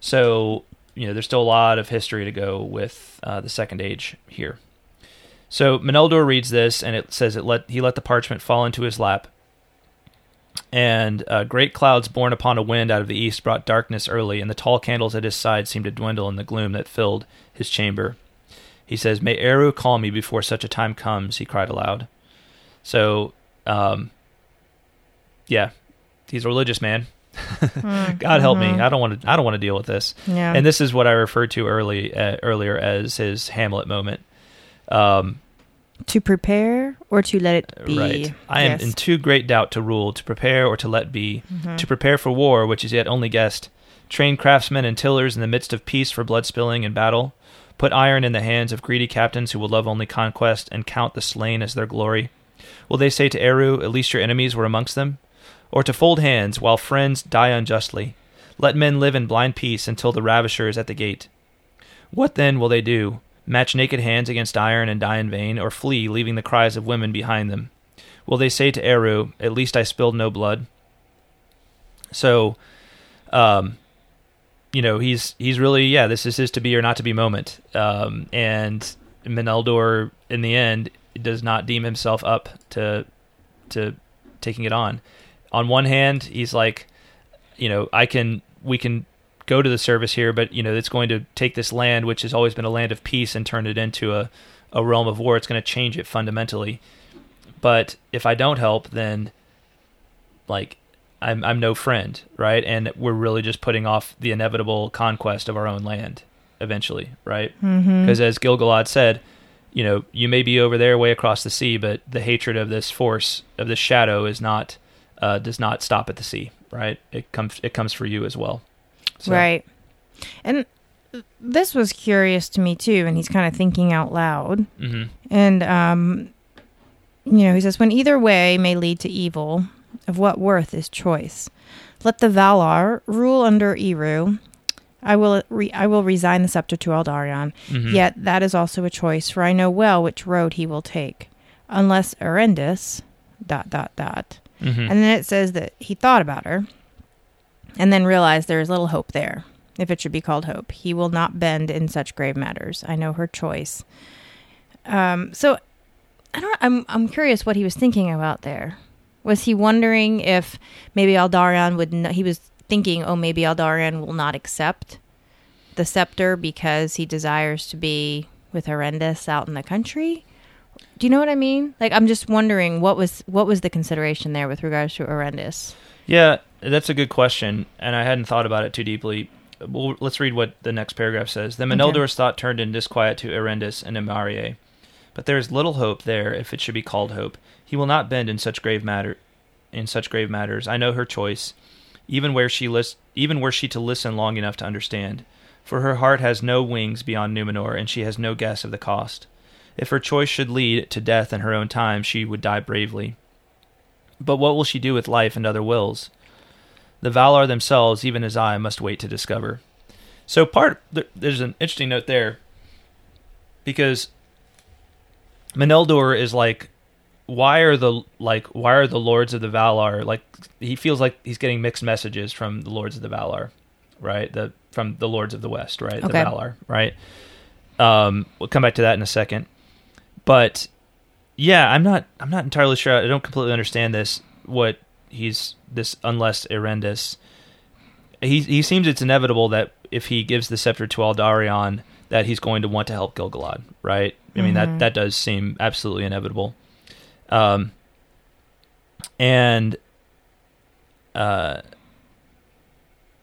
S3: So you know, there's still a lot of history to go with uh, the Second Age here. So Meneldur reads this, and it says it let he let the parchment fall into his lap, and uh, great clouds borne upon a wind out of the east brought darkness early, and the tall candles at his side seemed to dwindle in the gloom that filled his chamber. He says, "May Eru call me before such a time comes," he cried aloud. So, um, yeah, he's a religious man. [laughs] God help me! I don't want to. I don't want to deal with this.
S4: Mm-hmm. Yeah.
S3: And this is what I referred to early uh, earlier as his Hamlet moment. Um,
S4: to prepare or to let it be.
S3: Right. I am
S4: Yes.
S3: in too great doubt to rule, to prepare or to let be,
S4: Mm-hmm.
S3: to prepare for war, which is yet only guessed, train craftsmen and tillers in the midst of peace for blood spilling and battle, put iron in the hands of greedy captains who will love only conquest and count the slain as their glory. Will they say to Eru, At least your enemies were amongst them? Or to fold hands while friends die unjustly? Let men live in blind peace until the ravisher is at the gate. What then will they do? Match naked hands against iron and die in vain, or flee, leaving the cries of women behind them? Will they say to Eru, At least I spilled no blood? So, um, you know, he's he's really yeah, this is his to be or not to be moment. Um, and Meneldur, in the end, does not deem himself up to to taking it on. On one hand, he's like, you know, I can we can go to the service here, but you know, it's going to take this land, which has always been a land of peace, and turn it into a a realm of war. It's going to change it fundamentally. But if I don't help, then like I'm I'm no friend, right? And we're really just putting off the inevitable conquest of our own land eventually, right? Because as Gilgalad said, you know, you may be over there way across the sea, but the hatred of this force of this shadow is not uh, does not stop at the sea, right? It comes it comes for you as well. So-
S4: Right. And this was curious to me too, and he's kind of thinking out loud.
S3: Mhm.
S4: And um you know, he says when either way may lead to evil, of what worth is choice? Let the Valar rule under Eru. I will re- I will resign the scepter to Eldarion.
S3: Mhm.
S4: Yet that is also a choice, for I know well which road he will take, unless Erendis dot dot dot.
S3: Mhm.
S4: And then it says that he thought about her and then realize there is little hope there, if it should be called hope. He will not bend in such grave matters. I know her choice. Um, so I don't I'm I'm curious what he was thinking about there. Was he wondering if maybe Aldarion would n he was thinking, "Oh, maybe Aldarion will not accept the scepter because he desires to be with Horrendous out in the country?" Do you know what I mean? Like I'm just wondering what was what was the consideration there with regards to Horrendous?
S3: Yeah, that's a good question, and I hadn't thought about it too deeply. Well, let's read what the next paragraph says. Then Meneldur's thought turned in disquiet to Erendis and Emerië. But there is little hope there, if it should be called hope. He will not bend in such grave matter, in such grave matters. I know her choice, even where she lis- even were she to listen long enough to understand. For her heart has no wings beyond Numenor, and she has no guess of the cost. If her choice should lead to death in her own time, she would die bravely. But what will she do with life and other wills? The Valar themselves, even as I, must wait to discover. So part there's an interesting note there because Meneldur is like, why are the like why are the lords of the Valar like he feels like he's getting mixed messages from the lords of the Valar, right? The from the lords of the West, right?
S4: Okay.
S3: The Valar, right? Um, we'll come back to that in a second, but yeah, I'm not I'm not entirely sure. I don't completely understand this. What he's this unless Erendis he he seems it's inevitable that if he gives the scepter to Aldarion, that he's going to want to help Gilgalad, right? I mean that that does seem absolutely inevitable. Um, and uh,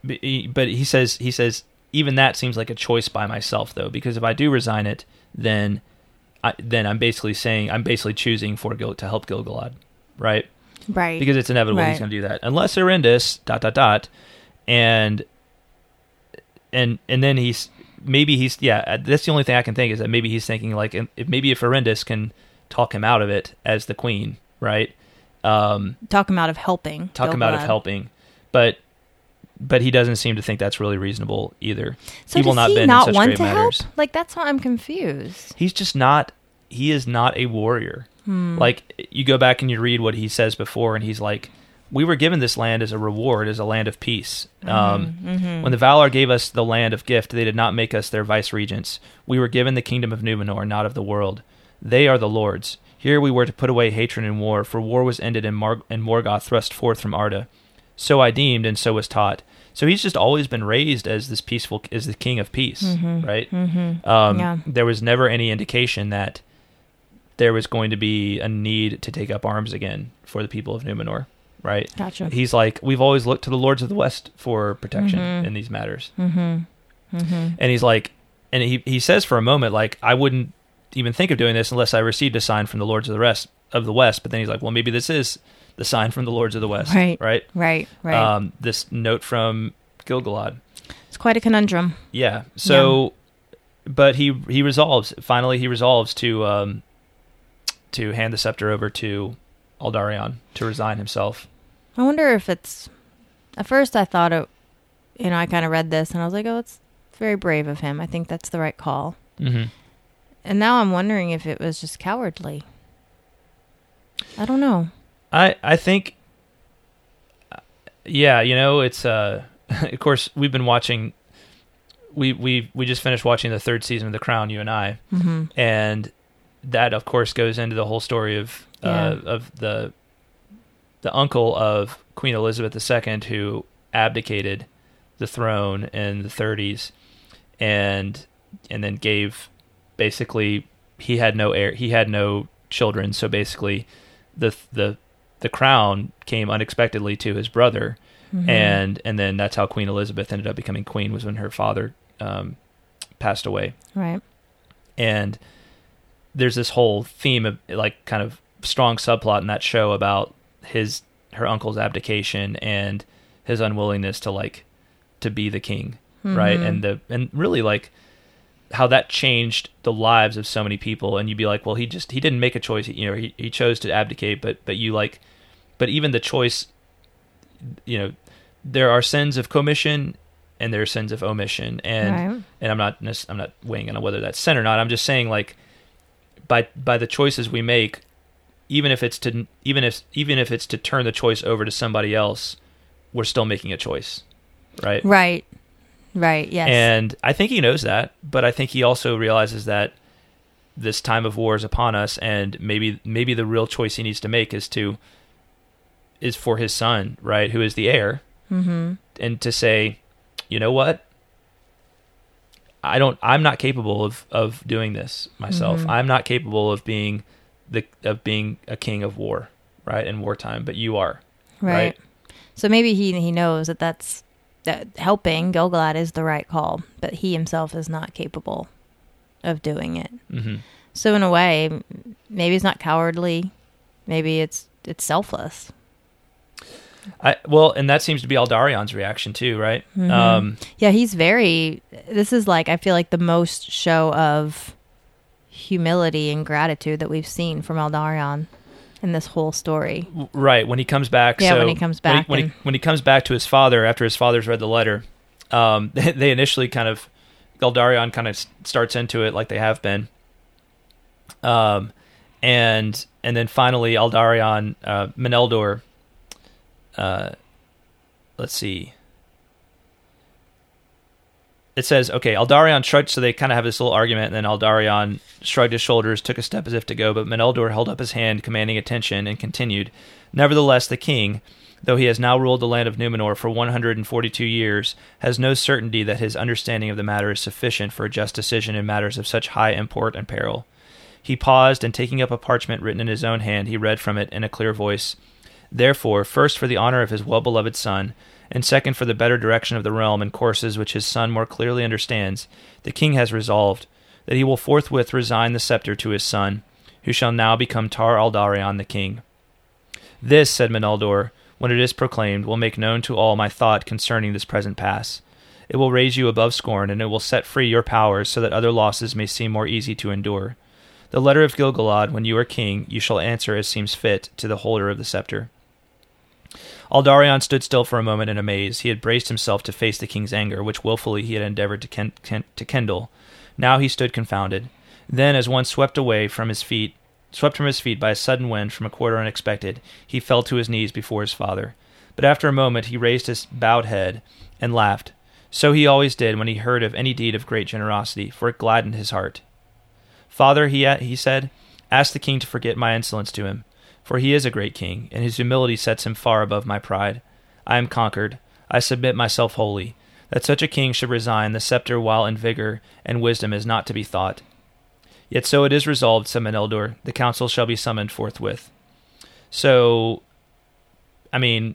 S3: but he, but he says he says even that seems like a choice by myself though because if I do resign it, then I, then I'm basically saying I'm basically choosing for Gil to help Gilgalad, right?
S4: Right.
S3: because it's inevitable he's going to do that unless Erendis dot dot dot and and and then he's maybe he's yeah that's the only thing I can think is that maybe he's thinking like if maybe if Erendis can talk him out of it as the queen right um
S4: talk him out of helping.
S3: talk him out of helping but but he doesn't seem to think that's really reasonable either
S4: So
S3: he will
S4: does
S3: not
S4: he
S3: bend
S4: not
S3: in such
S4: want
S3: grave
S4: to
S3: matters
S4: help? Like that's why I'm confused.
S3: he's just not he is not a warrior
S4: Hmm.
S3: like you go back and you read what he says before and he's like we were given this land as a reward as a land of peace um,
S4: Mm-hmm.
S3: when the Valar gave us the land of gift they did not make us their vice regents we were given the kingdom of Numenor not of the world they are the lords here we were to put away hatred and war for war was ended and, Mar- and Morgoth thrust forth from Arda so I deemed and so was taught so he's just always been raised as this peaceful as the king of peace right
S4: Mm-hmm.
S3: um,
S4: Yeah.
S3: there was never any indication that there was going to be a need to take up arms again for the people of Numenor, right?
S4: Gotcha.
S3: He's like, we've always looked to the lords of the West for protection
S4: Mhm.
S3: in these matters,
S4: Mm-hmm. Mm-hmm.
S3: and he's like, and he he says for a moment, like, I wouldn't even think of doing this unless I received a sign from the lords of the rest of the West. But then he's like, well, maybe this is the sign from the lords of the West,
S4: Right.
S3: Right.
S4: Right. Right.
S3: Um, this note from Gilgalad.
S4: it's quite a conundrum.
S3: Yeah. So, but he he resolves. Finally, he resolves to um to hand the scepter over to Aldarion to resign himself.
S4: I wonder if it's. At first, I thought it. You know, I kind of read this and I was like, "Oh, it's very brave of him. I think that's the right call."
S3: Mm-hmm.
S4: And now I'm wondering if it was just cowardly. I don't know.
S3: I I think. Yeah, you know, it's uh, [laughs] of course we've been watching. We we we just finished watching the third season of The Crown, you and I,
S4: Mm-hmm.
S3: and that of course goes into the whole story of uh, of the the uncle of Queen Elizabeth II who abdicated the throne in the 30s and and then gave basically he had no heir he had no children so basically the the the crown came unexpectedly to his brother
S4: Mm-hmm.
S3: and and then that's how Queen Elizabeth ended up becoming queen was when her father um, passed away
S4: Right.
S3: and there's this whole theme of like kind of strong subplot in that show about his her uncle's abdication and his unwillingness to like to be the king right
S4: Mhm.
S3: and the and really like how that changed the lives of so many people and you'd be like well he just he didn't make a choice you know he, he chose to abdicate but but you like but even the choice you know there are sins of commission and there are sins of omission and
S4: Right.
S3: and I'm not I'm not weighing on whether that's sin or not. I'm just saying like by by the choices we make, even if it's to even if even if it's to turn the choice over to somebody else, we're still making a choice, right?
S4: Right. Right. Yes.
S3: And I think he knows that, but I think he also realizes that this time of war is upon us, and maybe maybe the real choice he needs to make is to is for his son, right, who is the heir,
S4: mm-hmm.
S3: and to say, you know what, I don't, I'm not capable of of doing this myself.
S4: Mhm.
S3: I'm not capable of being the of being a king of war, right, in wartime. But you are,
S4: Right.
S3: right?
S4: So maybe he he knows that that's that helping Gilgalad is the right call, but he himself is not capable of doing it.
S3: hmm
S4: So in a way, maybe it's not cowardly. Maybe it's it's selfless.
S3: I well, and that seems to be Aldarion's reaction too, right?
S4: Mhm.
S3: Um,
S4: Yeah, he's very. This is like I feel like the most show of humility and gratitude that we've seen from Eldarion in this whole story.
S3: right when he comes back.
S4: Yeah,
S3: so
S4: when he comes
S3: when
S4: back
S3: when he,
S4: and-
S3: when he comes back to his father after his father's read the letter, um, they, [laughs] they initially kind of Galdarion kind of starts into it like they have been, um, and and then finally Aldarion uh, Meneldur. Uh, let's see. it says, okay, Aldarion shrugged, so they kind of have this little argument, and then Aldarion shrugged his shoulders, took a step as if to go, but Meneldur held up his hand, commanding attention, and continued, Nevertheless, the king, though he has now ruled the land of Numenor for 142 years, has no certainty that his understanding of the matter is sufficient for a just decision in matters of such high import and peril. He paused, and taking up a parchment written in his own hand, he read from it in a clear voice, Therefore, first for the honor of his well beloved son, and second for the better direction of the realm and courses which his son more clearly understands, the king has resolved that he will forthwith resign the scepter to his son, who shall now become Tar Aldarion the king. This, said Meneldur, when it is proclaimed, will make known to all my thought concerning this present pass. It will raise you above scorn, and it will set free your powers so that other losses may seem more easy to endure. The letter of Gilgalad, when you are king, you shall answer as seems fit to the holder of the scepter. Aldarion stood still for a moment in amaze. He had braced himself to face the king's anger, which wilfully he had endeavored to, ken- ken- to kindle. Now he stood confounded. Then, as one swept away from his feet, swept from his feet by a sudden wind from a quarter unexpected, he fell to his knees before his father. But after a moment he raised his bowed head and laughed. So he always did when he heard of any deed of great generosity, for it gladdened his heart. Father, he, he said, ask the king to forget my insolence to him for he is a great king, and his humility sets him far above my pride. I am conquered. I submit myself wholly. That such a king should resign the scepter while in vigor and wisdom is not to be thought. Yet so it is resolved, said Meneldur. The council shall be summoned forthwith. So, I mean,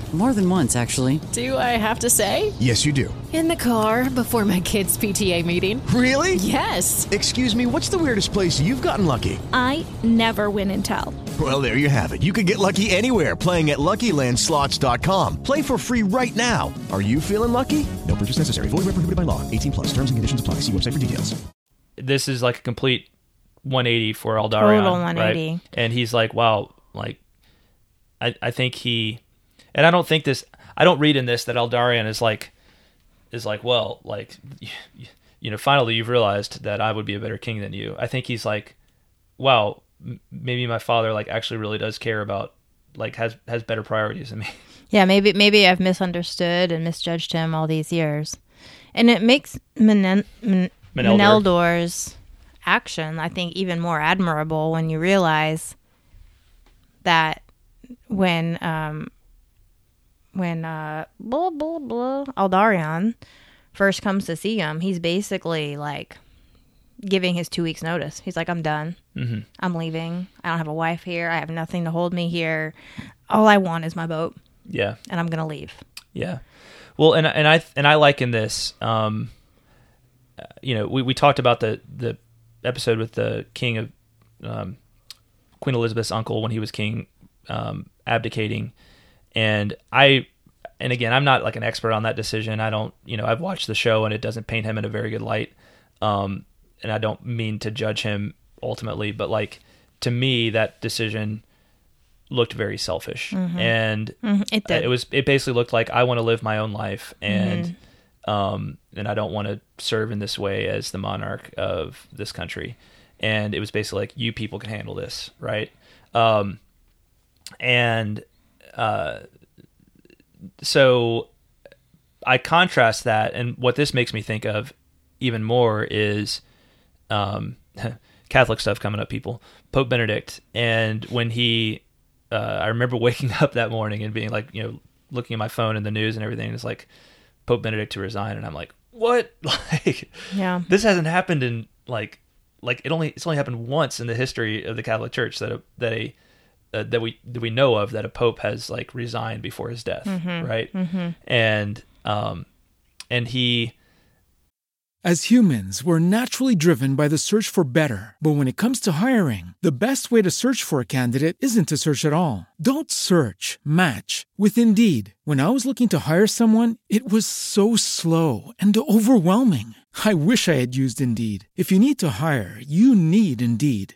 S5: More than once, actually.
S6: Do I have to say?
S7: Yes, you do.
S6: In the car before my kids' PTA meeting.
S7: Really?
S6: Yes.
S7: Excuse me, what's the weirdest place you've gotten lucky?
S8: I never win and tell.
S7: Well, there you have it. You can get lucky anywhere playing at LuckyLandSlots.com. Play for free right now. Are you feeling lucky? No purchase necessary. Void where prohibited by law. 18 plus. Terms and conditions apply. See website for details.
S3: this is like a complete 180 for Aldarion.
S4: Total 180.
S3: Right? And he's like, wow, like, I, I think he, and I don't think this, I don't read in this that Aldarion is like, is like, well, like, you know, finally you've realized that I would be a better king than you. I think he's like, wow, m- maybe my father like actually really does care about, like, has has better priorities than me. [laughs]
S4: Yeah, maybe maybe I've misunderstood and misjudged him all these years, and it makes Menen- Men-
S3: Meneldur.
S4: Meneldur's action, I think, even more admirable when you realize that when um when uh blah blah blah Aldarion first comes to see him, he's basically like giving his two weeks notice. He's like, I'm done.
S3: Mm-hmm.
S4: I'm leaving. I don't have a wife here. I have nothing to hold me here. All I want is my boat,
S3: Yeah.
S4: and I'm gonna leave.
S3: Yeah. Well, and and I and I liken this. Um, uh, you know, we, we talked about the the episode with the king of um, Queen Elizabeth's uncle when he was king, um, abdicating, and I. And again, I'm not like an expert on that decision. I don't, you know, I've watched the show and it doesn't paint him in a very good light. Um, and I don't mean to judge him ultimately, but like to me, that decision looked very selfish, and
S4: Mhm, it did.
S3: it was it basically looked like I want to live my own life and um and I don't want to serve in this way as the monarch of this country. And it was basically like you people can handle this, right? Um and uh so I contrast that and what this makes me think of even more is um [laughs] Catholic stuff coming up, people. Pope Benedict, and when he, uh, I remember [laughs] waking up that morning and being like, you know, looking at my phone and the news and everything. And it's like Pope Benedict to resign, and I'm like, what? [laughs] Like,
S4: Yeah.
S3: this hasn't happened in like, like it only it's only happened once in the history of the Catholic Church that a, that a uh, that we that we know of that a pope has like resigned before his death, right? Mm-hmm. And um, and he
S9: As humans, we're naturally driven by the search for better. But when it comes to hiring, the best way to search for a candidate isn't to search at all. Don't search, match with Indeed. When I was looking to hire someone, it was so slow and overwhelming. I wish I had used Indeed. If you need to hire, you need Indeed.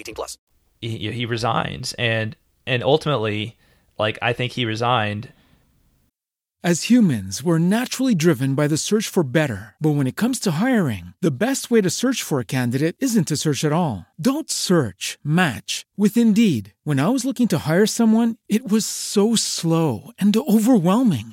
S2: 18 plus.
S3: he, he resigns, and and ultimately, like I think he resigned
S9: As humans, we're naturally driven by the search for better. But when it comes to hiring, the best way to search for a candidate isn't to search at all. Don't search, match with Indeed. When I was looking to hire someone, it was so slow and overwhelming.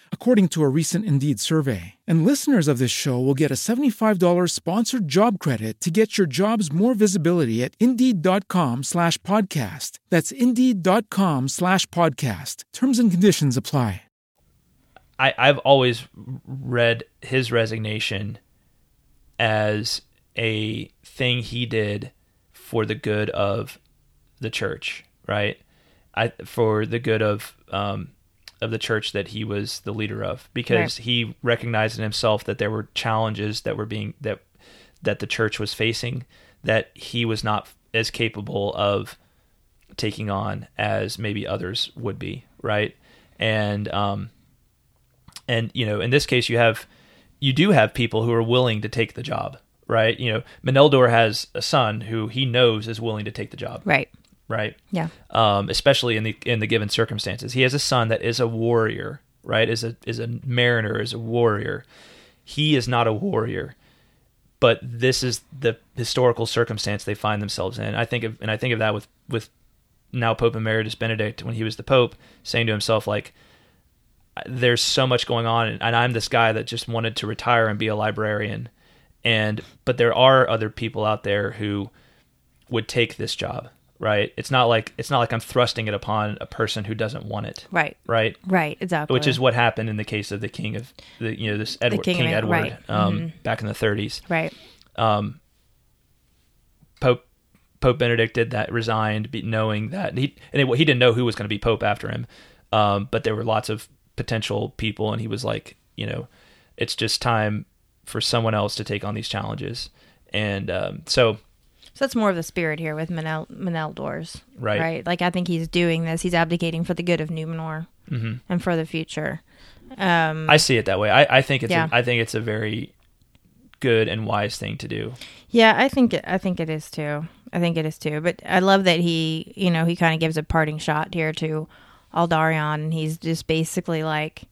S9: according to a recent Indeed survey. And listeners of this show will get a $75 sponsored job credit to get your jobs more visibility at Indeed.com slash podcast. That's Indeed.com slash podcast. Terms and conditions apply.
S3: I, I've always read his resignation as a thing he did for the good of the church, right? I for the good of um, of the church that he was the leader of, because
S4: Right.
S3: he recognized in himself that there were challenges that were being that that the church was facing that he was not as capable of taking on as maybe others would be, right? And um, and you know, in this case, you have you do have people who are willing to take the job, right? You know, Meneldur has a son who he knows is willing to take the job,
S4: Right.
S3: Right?
S4: Yeah.
S3: Um, especially in the in the given circumstances, he has a son that is a warrior, right? Is a is a mariner, is a warrior. He is not a warrior, but this is the historical circumstance they find themselves in. I think of and I think of that with with now Pope Emeritus Benedict when he was the Pope, saying to himself like, "There's so much going on, and I'm this guy that just wanted to retire and be a librarian." And but there are other people out there who would take this job, right? It's not like it's not like I'm thrusting it upon a person who doesn't want it,
S4: Right.
S3: right?
S4: Right. Exactly.
S3: Which is what happened in the case of the king of the you know this Edward
S4: King
S3: King, Edward
S4: right.
S3: um,
S4: Mhm.
S3: back in the 30s.
S4: Right.
S3: Um, Pope Pope Benedict did that, resigned, knowing that he and it, he didn't know who was going to be Pope after him, um, but there were lots of potential people, and he was like, you know, it's just time for someone else to take on these challenges, and um, so
S4: So that's more of the spirit here with Manel Meneldur's.
S3: Right.
S4: Right. Like I think he's doing this. He's abdicating for the good of Numenor
S3: Mhm.
S4: and for the future. Um,
S3: I see it that way. I, I think it's
S4: Yeah.
S3: a, I think it's a very good and wise thing to do.
S4: Yeah, I think it, I think it is too. I think it is too. But I love that he, you know, he kind of gives a parting shot here to Aldarion, and he's just basically like,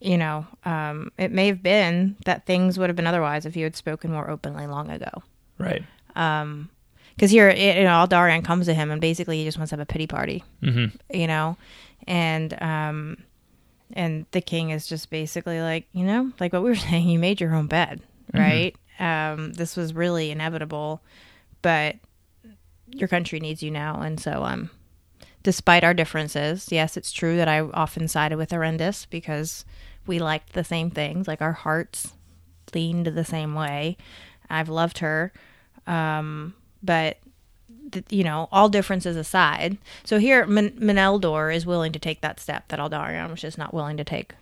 S4: you know, um, it may have been that things would have been otherwise if you had spoken more openly long ago.
S3: Right.
S4: Because here, it, you know, Aldarion comes to him and basically he just wants to have a pity party,
S3: Mm-hmm.
S4: you know, and um, and the king is just basically like, you know, like what we were [laughs] saying, you made your own bed, right? Um, this was really inevitable, but your country needs you now, and so um, despite our differences, yes, it's true that I often sided with Erendis because we liked the same things, like our hearts leaned the same way. I've loved her, um, but th- you know, all differences aside. So here, Men- Meneldur is willing to take that step that Aldarion was just not willing to take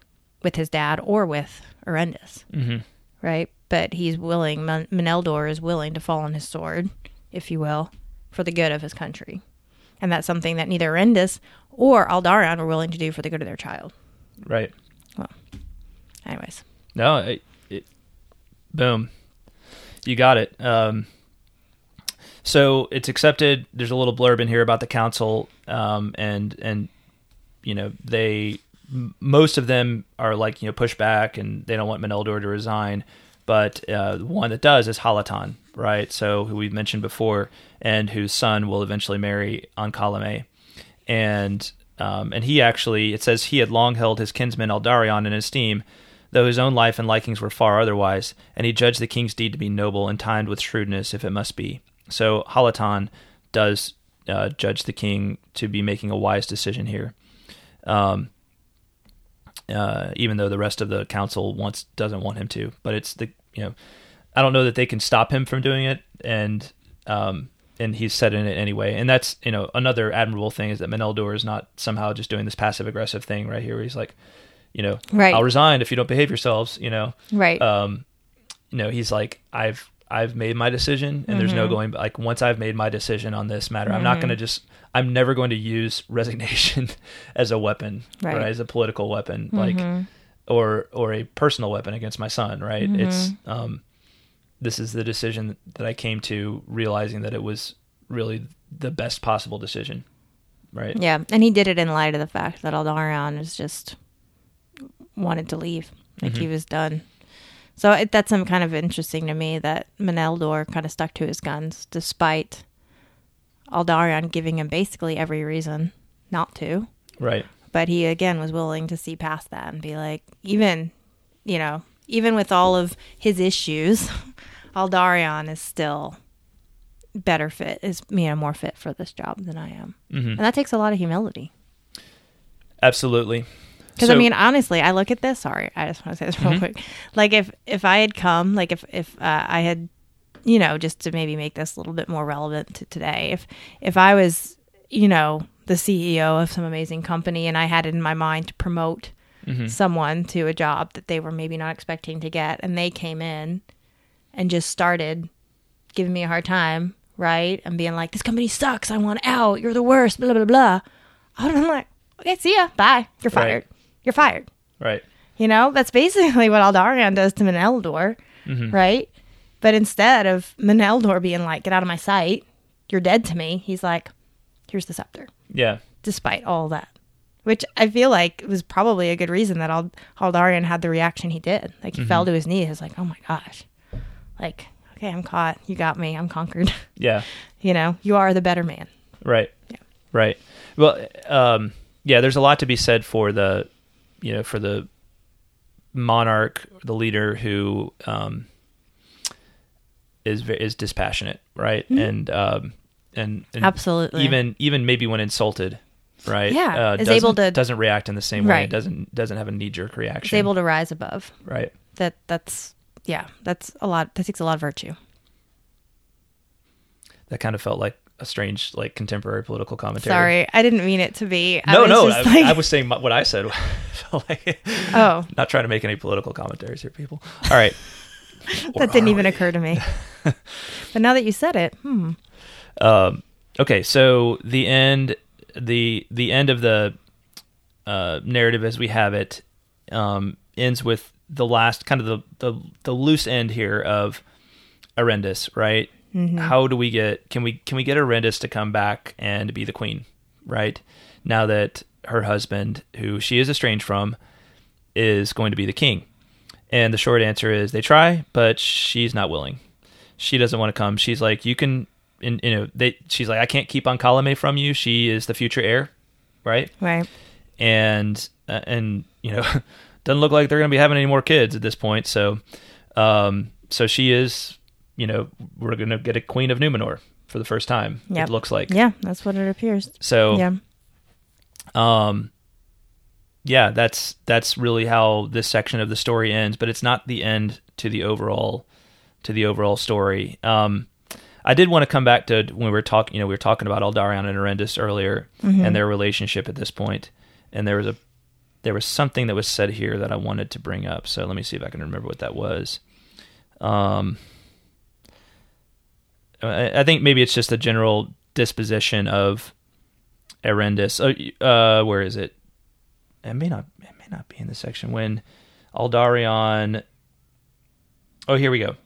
S4: with his dad or with Erendis,
S3: Mm-hmm.
S4: right? But he's willing. Men- Meneldur is willing to fall on his sword, if you will, for the good of his country, and that's something that neither Erendis or Aldarion were willing to do for the good of their child.
S3: Right.
S4: Well, anyways,
S3: No, it, it, boom. You got it. Um, so it's accepted. There's a little blurb in here about the council, um, and and you know they most of them are like you know push back and they don't want Meneldur to resign, but uh, one that does is Hallatan, right? So who we've mentioned before, and whose son will eventually marry Ancalimë, and um, and he actually it says he had long held his kinsman Aldarion in esteem, though his own life and likings were far otherwise, and he judged the king's deed to be noble and timed with shrewdness if it must be. So Hallatan does uh, judge the king to be making a wise decision here, um, uh, even though the rest of the council wants doesn't want him to. But it's the you know I don't know that they can stop him from doing it, and um, and he's set in it anyway. And that's you know another admirable thing is that Meneldur is not somehow just doing this passive aggressive thing right here, where he's like, you know,
S4: Right.
S3: I'll resign if you don't behave yourselves, you know,
S4: right?
S3: um, you know, he's like, I've I've made my decision, and there's
S4: Mm-hmm.
S3: no going. Like once I've made my decision on this matter, I'm not going to just. I'm never going to use [laughs] resignation as a weapon,
S4: Right.
S3: or as a political weapon, like, or or a personal weapon against my son. Right? It's um, this is the decision that I came to realizing that it was really the best possible decision. Right?
S4: Yeah, and he did it in light of the fact that Aldarion is just wanted to leave, like he was done. So it, that's some kind of interesting to me that Meneldur kind of stuck to his guns despite Aldarion giving him basically every reason not to.
S3: Right.
S4: But he again was willing to see past that and be like, even, you know, even with all of his issues, [laughs] Aldarion is still better fit, is you know more fit for this job than I am,
S3: Mm-hmm.
S4: and that takes a lot of humility.
S3: Absolutely.
S4: Because I mean, honestly, I look at this. Sorry, I just want to say this real
S3: Mm-hmm.
S4: quick. Like if if I had come, like if if uh, I had, you know, just to maybe make this a little bit more relevant to today, if if I was, you know, the CEO of some amazing company and I had it in my mind to promote
S3: Mm-hmm.
S4: someone to a job that they were maybe not expecting to get, and they came in and just started giving me a hard time, right, and being like, "This company sucks. I want out. You're the worst." Blah blah blah. I would have been like, "Okay, see ya. Bye. You're
S3: Right.
S4: You're fired."
S3: right.
S4: You know, that's basically what Aldarion does to Meneldur, right? But instead of Meneldur being like, "Get out of my sight. You're dead to me," he's like, "Here's the scepter."
S3: Yeah.
S4: Despite all that, which I feel like was probably a good reason that Ald- Aldarion had the reaction he did. Like he fell to his knees. It's like, "Oh my gosh." Like, okay, I'm caught. You got me. I'm conquered. [laughs]
S3: Yeah.
S4: you know, you are the better man.
S3: Right. Yeah. Right. Well, um, yeah, there's a lot to be said for the, you know, for the monarch, the leader who um, is is dispassionate, right? And um, and, and
S4: Absolutely.
S3: even even maybe when insulted, right?
S4: Yeah,
S3: uh,
S4: is
S3: doesn't-
S4: able to-
S3: doesn't react in the same way.
S4: Right.
S3: Doesn't doesn't have a knee jerk reaction.
S4: Is able to rise above.
S3: right.
S4: That that's yeah, that's a lot. That takes a lot of virtue.
S3: That kind of felt like a strange, like contemporary political commentary.
S4: Sorry, I didn't mean it to be. I
S3: No, no, I,
S4: like-
S3: I was saying my- what I said. [laughs] Like-
S4: Oh. [laughs]
S3: not trying to make any political commentaries here, people. All right, [laughs]
S4: that didn't even occur to me. but now that you said it, hmm.
S3: um, okay. So the end, the the end of the uh, narrative as we have it um, ends with the last kind of the the, the loose end here of Erendis, right?
S4: Mm-hmm.
S3: How do we get? Can we can we get Erendis to come back and be the queen, right? Now that her husband, who she is estranged from, is going to be the king. And the short answer is they try, but she's not willing. She doesn't want to come. She's like, you can, in, you know, they. She's like, I can't keep Ancalimë from you. She is the future heir, right?
S4: Right.
S3: And uh, and you know, [laughs] doesn't look like they're going to be having any more kids at this point. So, um, so she is, you know, we're going to get a queen of Numenor for the first time.
S4: Yep.
S3: It looks like.
S4: Yeah, that's what it appears.
S3: So,
S4: Yeah.
S3: um, yeah, that's that's really how this section of the story ends. But it's not the end to the overall to the overall story. Um, I did want to come back to when we were talking. You know, we were talking about Aldarion and Erendis earlier
S4: Mhm.
S3: and their relationship at this point, and there was a there was something that was said here that I wanted to bring up. So let me see if I can remember what that was. Um, I, I think maybe it's just a general disposition of Erendis. Oh, uh, where is it? It may not. It may not be in the section when Aldarion. Oh, here we go.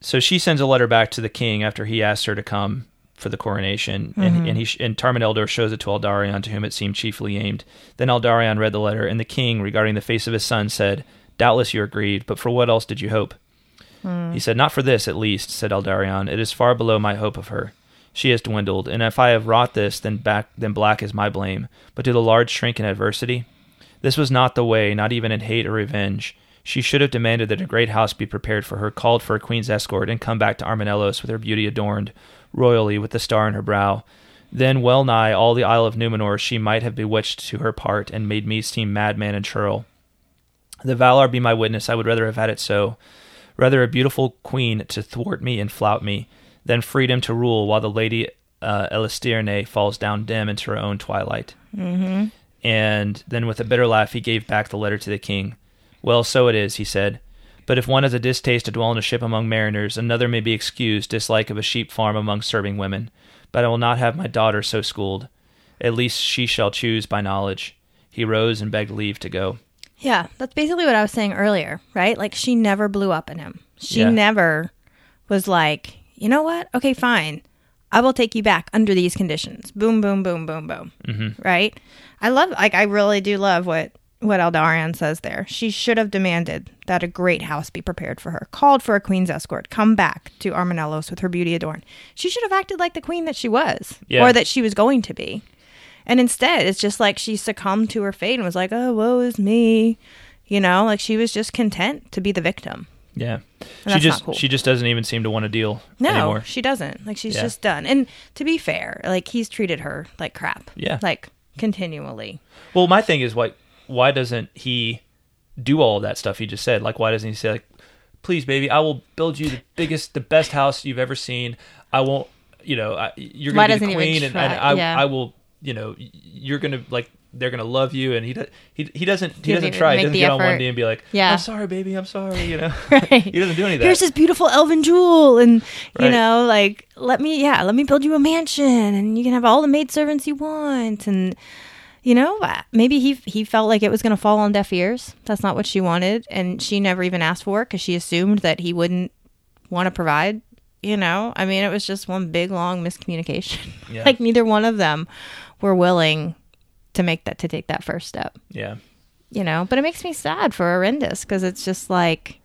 S3: So she sends a letter back to the king after he asks her to come for the coronation,
S10: Mhm.
S3: and and he and Tar-Meneldur shows it to Aldarion, to whom it seemed chiefly aimed. Then Aldarion read the letter, and the king, regarding the face of his son, said, "Doubtless you are grieved, but for what else did you hope?"
S10: Hmm.
S3: He said, Not for this, at least, said Aldarion. It is far below my hope of her. She has dwindled, and if I have wrought this, then back then black is my blame. But do the large shrink in adversity? This was not the way, not even in hate or revenge. She should have demanded that a great house be prepared for her, called for a queen's escort, and come back to Armenelos with her beauty adorned, royally with the star in her brow. Then well nigh all the Isle of Numenor she might have bewitched to her part, and made me seem madman and churl. The Valar be my witness, I would rather have had it so. Rather a beautiful queen to thwart me and flout me, than freedom to rule while the lady uh, Elestirnë falls down dim into her own twilight.
S4: Mm-hmm.
S3: And then with a bitter laugh he gave back the letter to the king. Well, so it is, he said. But if one has a distaste to dwell in a ship among mariners, another may be excused dislike of a sheep farm among serving women. But I will not have my daughter so schooled. At least she shall choose by knowledge. He rose and begged leave to go.
S4: Yeah, that's basically what I was saying earlier, right? Like she never blew up in him. She
S3: Yeah.
S4: never was like, you know what? Okay, fine. I will take you back under these conditions. Boom, boom, boom, boom, boom.
S3: Mhm.
S4: Right? I love, like, I really do love what what Aldarion says there. She should have demanded that a great house be prepared for her, called for a queen's escort, come back to Armenelos with her beauty adorned. She should have acted like the queen that she was,
S3: Yeah.
S4: or that she was going to be. And instead, it's just like she succumbed to her fate and was like, "Oh, woe is me," you know, like she was just content to be the victim.
S3: Yeah.
S4: And
S3: she just
S4: cool.
S3: she just doesn't even seem to want to deal
S4: No,
S3: anymore.
S4: she doesn't. Like she's
S3: Yeah.
S4: just done. And to be fair, like he's treated her like crap.
S3: Yeah.
S4: like continually.
S3: Well, my thing is why why doesn't he do all of that stuff he just said? Like why doesn't he say like please baby, I will build you the biggest the best house you've ever seen. I won't, you know, I, you're going to be the queen and, and? I
S4: Yeah.
S3: I will, you know, you're going to like they're going to love you and he does, he he doesn't he,
S4: He
S3: doesn't try. He doesn't get on one knee and be like,
S4: Yeah.
S3: I'm sorry baby, I'm sorry, you know. [laughs] [laughs]
S4: Right.
S3: he doesn't do anything.
S4: Here's this beautiful elven jewel, and you
S3: Right.
S4: know, like let me, yeah, let me build you a mansion, and you can have all the maidservants you want, and you know, uh, maybe he he felt like it was going to fall on deaf ears. That's not what she wanted, and she never even asked for it because she assumed that he wouldn't want to provide. You know, I mean, it was just one big long miscommunication.
S3: Yeah. [laughs]
S4: like neither one of them were willing to make that to take that first step.
S3: yeah.
S4: You know, but it makes me sad for Erendis because it's just like,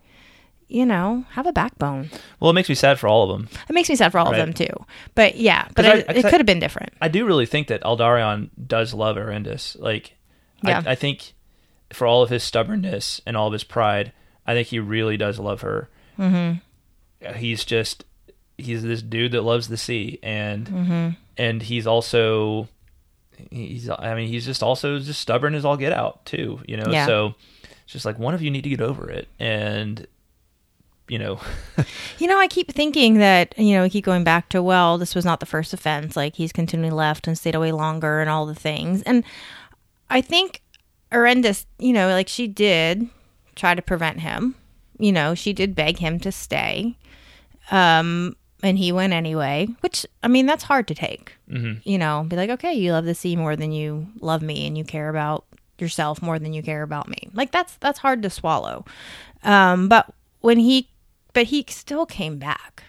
S4: you know, have a backbone.
S3: Well, it makes me sad for all of them.
S4: It makes me sad for all
S3: Right.
S4: of them too. But yeah, but
S3: I-
S4: it, it could have been different.
S3: I do really think that Aldarion does love Erendis. Like,
S4: Yeah.
S3: I, I think for all of his stubbornness and all of his pride, I think he really does love her.
S4: Mm-hmm.
S3: He's just he's this dude that loves the sea, and
S4: Mhm.
S3: and he's also he's I mean he's just also just stubborn as all get out too. You know,
S4: Yeah.
S3: so it's just like one of you need to get over it, and you know, [laughs]
S4: You know, I keep thinking that, you know, we keep going back to, well, this was not the first offense. Like, he's continually left and stayed away longer and all the things. And I think Erendis, you know, like she did try to prevent him. You know, she did beg him to stay. Um, and he went anyway, which, I mean, that's hard to take.
S3: Mhm.
S4: You know, be like, okay, you love the sea more than you love me and you care about yourself more than you care about me. Like, that's, that's hard to swallow. Um, but when he, but he still came back.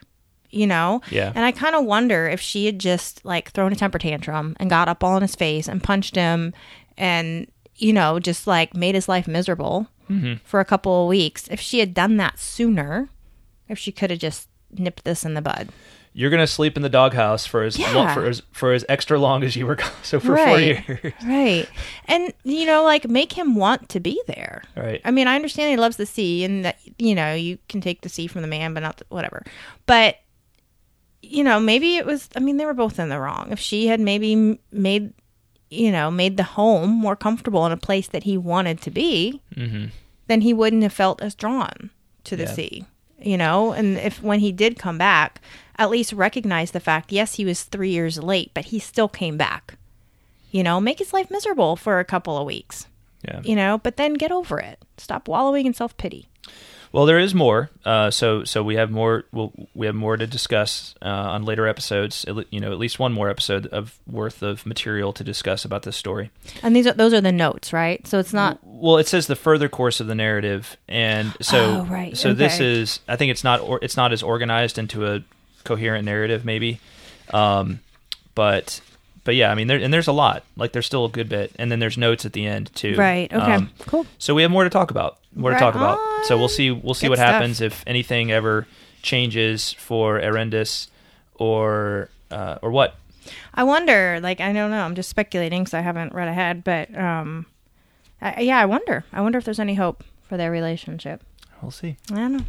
S4: you know?
S3: Yeah.
S4: And I kind of wonder if she had just like thrown a temper tantrum and got up all in his face and punched him and, you know, just like made his life miserable for a couple of weeks. If she had done that sooner, if she could have just nipped this in the bud.
S3: You're gonna sleep in the doghouse for as
S4: Yeah.
S3: long, for as for as extra long as you were gone. So for four years.
S4: Right. And, you know, like make him want to be there.
S3: Right.
S4: I mean, I understand he loves the sea and that, you know, you can take the sea from the man, but not the, whatever. But, you know, maybe it was, I mean, they were both in the wrong. If she had maybe made, you know, made the home more comfortable in a place that he wanted to be, mm-hmm. then he wouldn't have felt as drawn to the
S3: Yeah.
S4: sea, you know? And if when he did come back, at least recognize the fact, yes, he was three years late, but he still came back. You know, make his life miserable for a couple of weeks
S3: Yeah.
S4: you know but then get over it stop wallowing in self-pity
S3: Well, there is more. Uh, so so we have more. We'll, we have more to discuss uh, on later episodes. At You know, at least one more episode of worth of material to discuss about this story.
S4: and these are those are the notes right so it's not
S3: Well, it says the further course of the narrative, and so
S4: Oh, right.
S3: so this is. I think it's not. Or, it's not as organized into a coherent narrative, maybe. Um, but but yeah, I mean, there, and there's a lot. Like there's still a good bit, and then there's notes at the end too.
S4: right okay
S3: Um,
S4: cool
S3: so we have more to talk about. More
S4: Right
S3: to talk about. So we'll see. We'll see
S4: Good
S3: what
S4: stuff.
S3: happens if anything ever changes for Erendis, or uh, or what.
S4: i wonder like i don't know i'm just speculating because i haven't read ahead but um I, yeah i wonder i wonder if there's any hope for their relationship
S3: We'll see.
S4: i don't know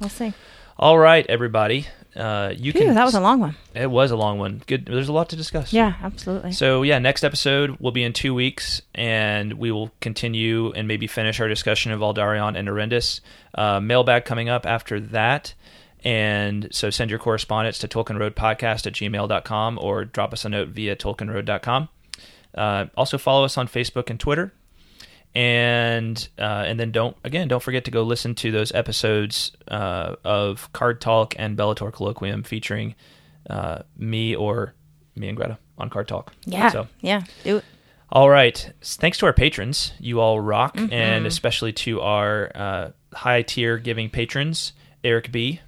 S4: we'll see
S3: All right, everybody. Uh, you
S4: Phew,
S3: can.
S4: that was a long one
S3: It was a long one. Good. There's a lot to discuss.
S4: yeah absolutely
S3: So yeah, next episode will be in two weeks, and we will continue and maybe finish our discussion of Aldarion and Erendis. Uh, mailbag coming up after that. And so send your correspondence to tolkienroadpodcast at gmail.com or drop us a note via tolkienroad.com. Uh, also follow us on Facebook and Twitter. And uh, and then don't again don't forget to go listen to those episodes uh, of Card Talk and Bellator Colloquium featuring uh, me or me and Greta on Card Talk.
S4: yeah
S3: So
S4: yeah do it
S3: all right. Thanks to our patrons. You all rock.
S4: Mm-hmm.
S3: And especially to our uh, high tier giving patrons Eric B.,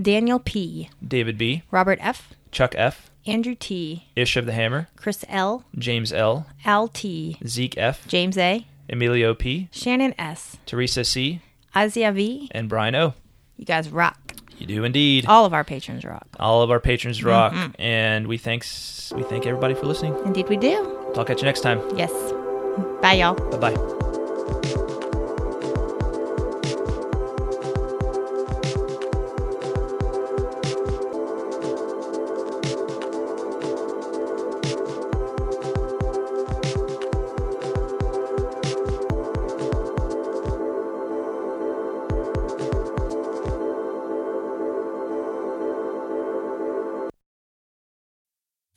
S4: daniel p
S3: David B.,
S4: robert f
S3: Chuck F.,
S4: andrew t
S3: Ish of the Hammer,
S4: chris l
S3: James L.,
S4: al t
S3: Zeke F.,
S4: james a
S3: Emilio P.,
S4: shannon s
S3: Teresa C.,
S4: azia v
S3: and Brian O.
S4: you guys rock
S3: You do indeed.
S4: all of our patrons rock
S3: All of our patrons rock.
S4: Mm-hmm.
S3: And we thanks we thank everybody for listening.
S4: indeed we do
S3: Talk at you next time.
S4: Yes. Bye, y'all.
S3: Bye bye.